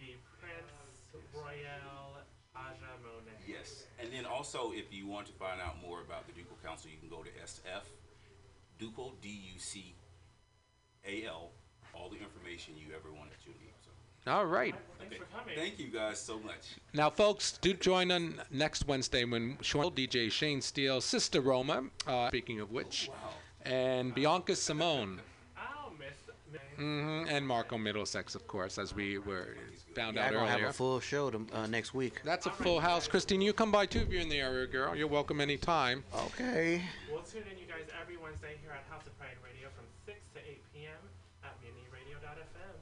The Prince Royale Aja Monet. Yes. And then also, if you want to find out more about the Ducal Council, you can go to SF, Ducal, D U C A L, all the information you ever wanted to need. So, All right. okay. Thank you guys so much. Now, folks, do join on next Wednesday when Sean, DJ Shane Steele, Sister Roma, uh, speaking of which, and Bianca Simone, Oh, Miss. Miss hmm and Marco Middlesex, of course, as we were found Yeah, out I'm gonna earlier. have a full show to, uh, next week. That's a full house. Christine, you come by too if you're in the area, girl. You're welcome anytime. Okay. We'll tune in, you guys, every Wednesday here at House of Pride Radio from 6 to 8 p.m. at MutinyRadio.fm.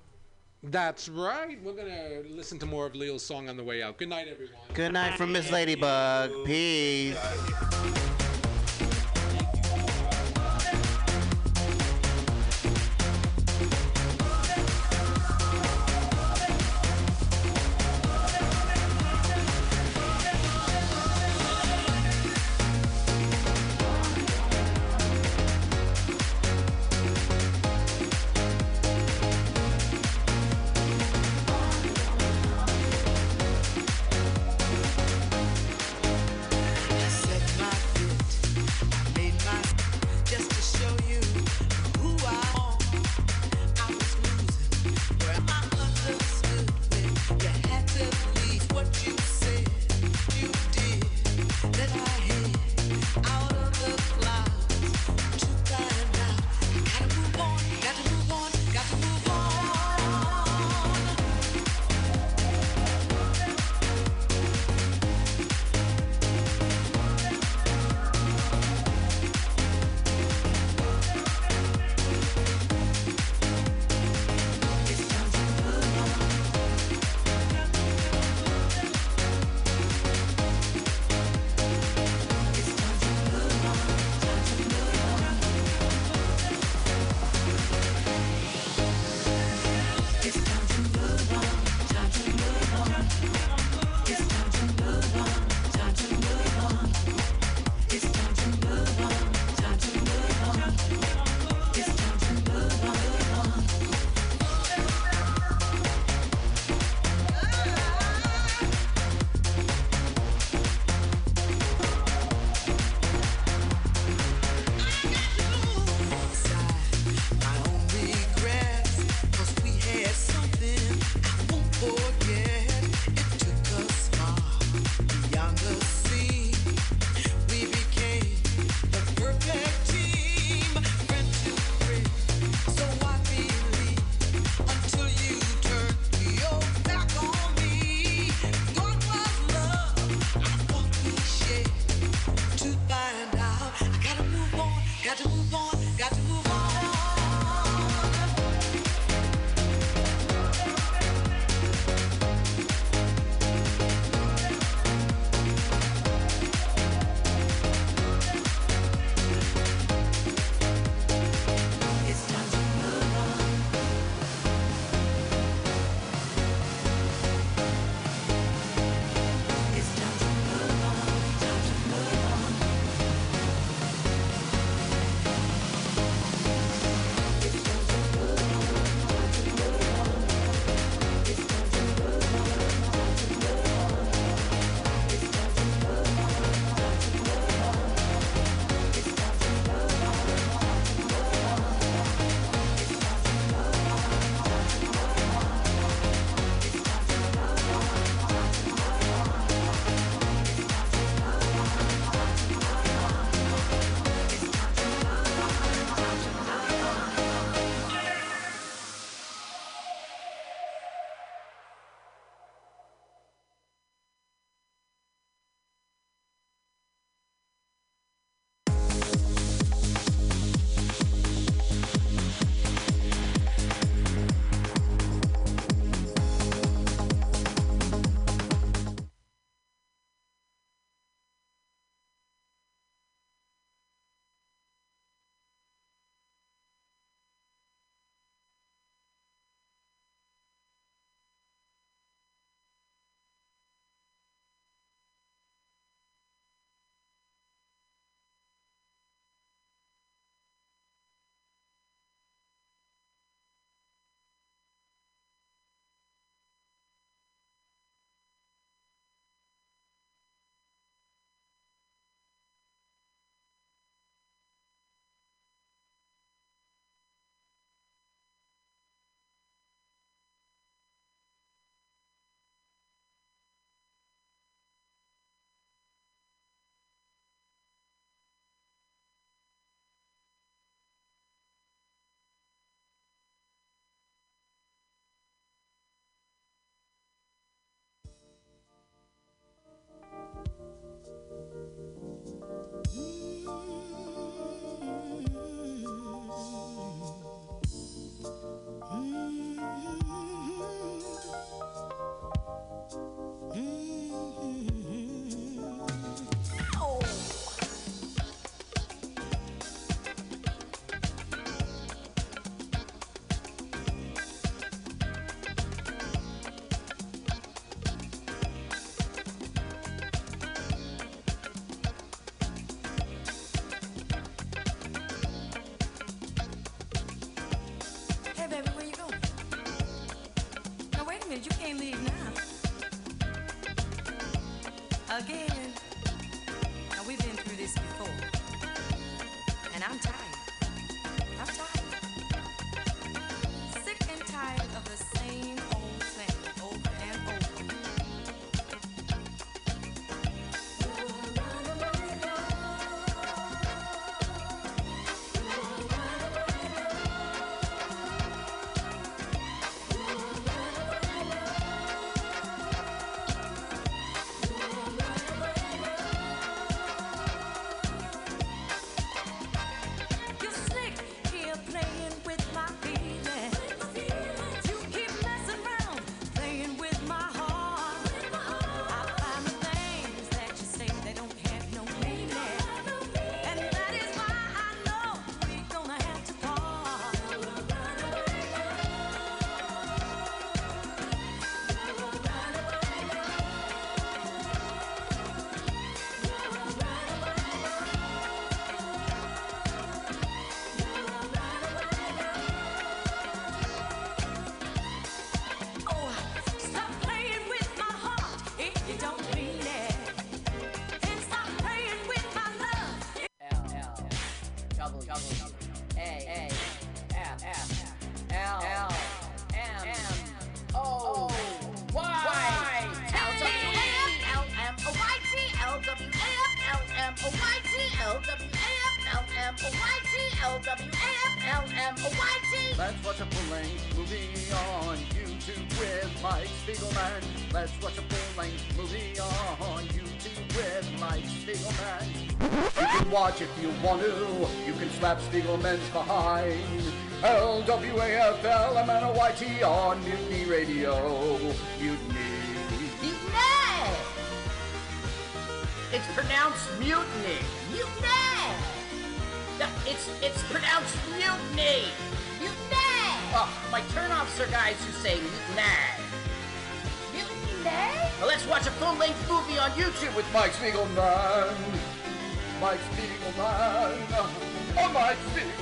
That's right. We're gonna listen to more of Leo's song on the way out. Good night, everyone. Good night from Miss Ladybug. Peace. want to, you can slap Spiegelman's behind. L-W-A-F-L-M-N-O-Y-T on Mutiny Radio. Mutiny. Mutiny! It's pronounced mutiny. Mutiny! No, it's, it's pronounced mutiny. Mutiny! Oh, my turnoffs are guys who say mutiny. Mutiny? Let's watch a full-length movie on YouTube with Mike Spiegelman. Mike man. Oh, my feet.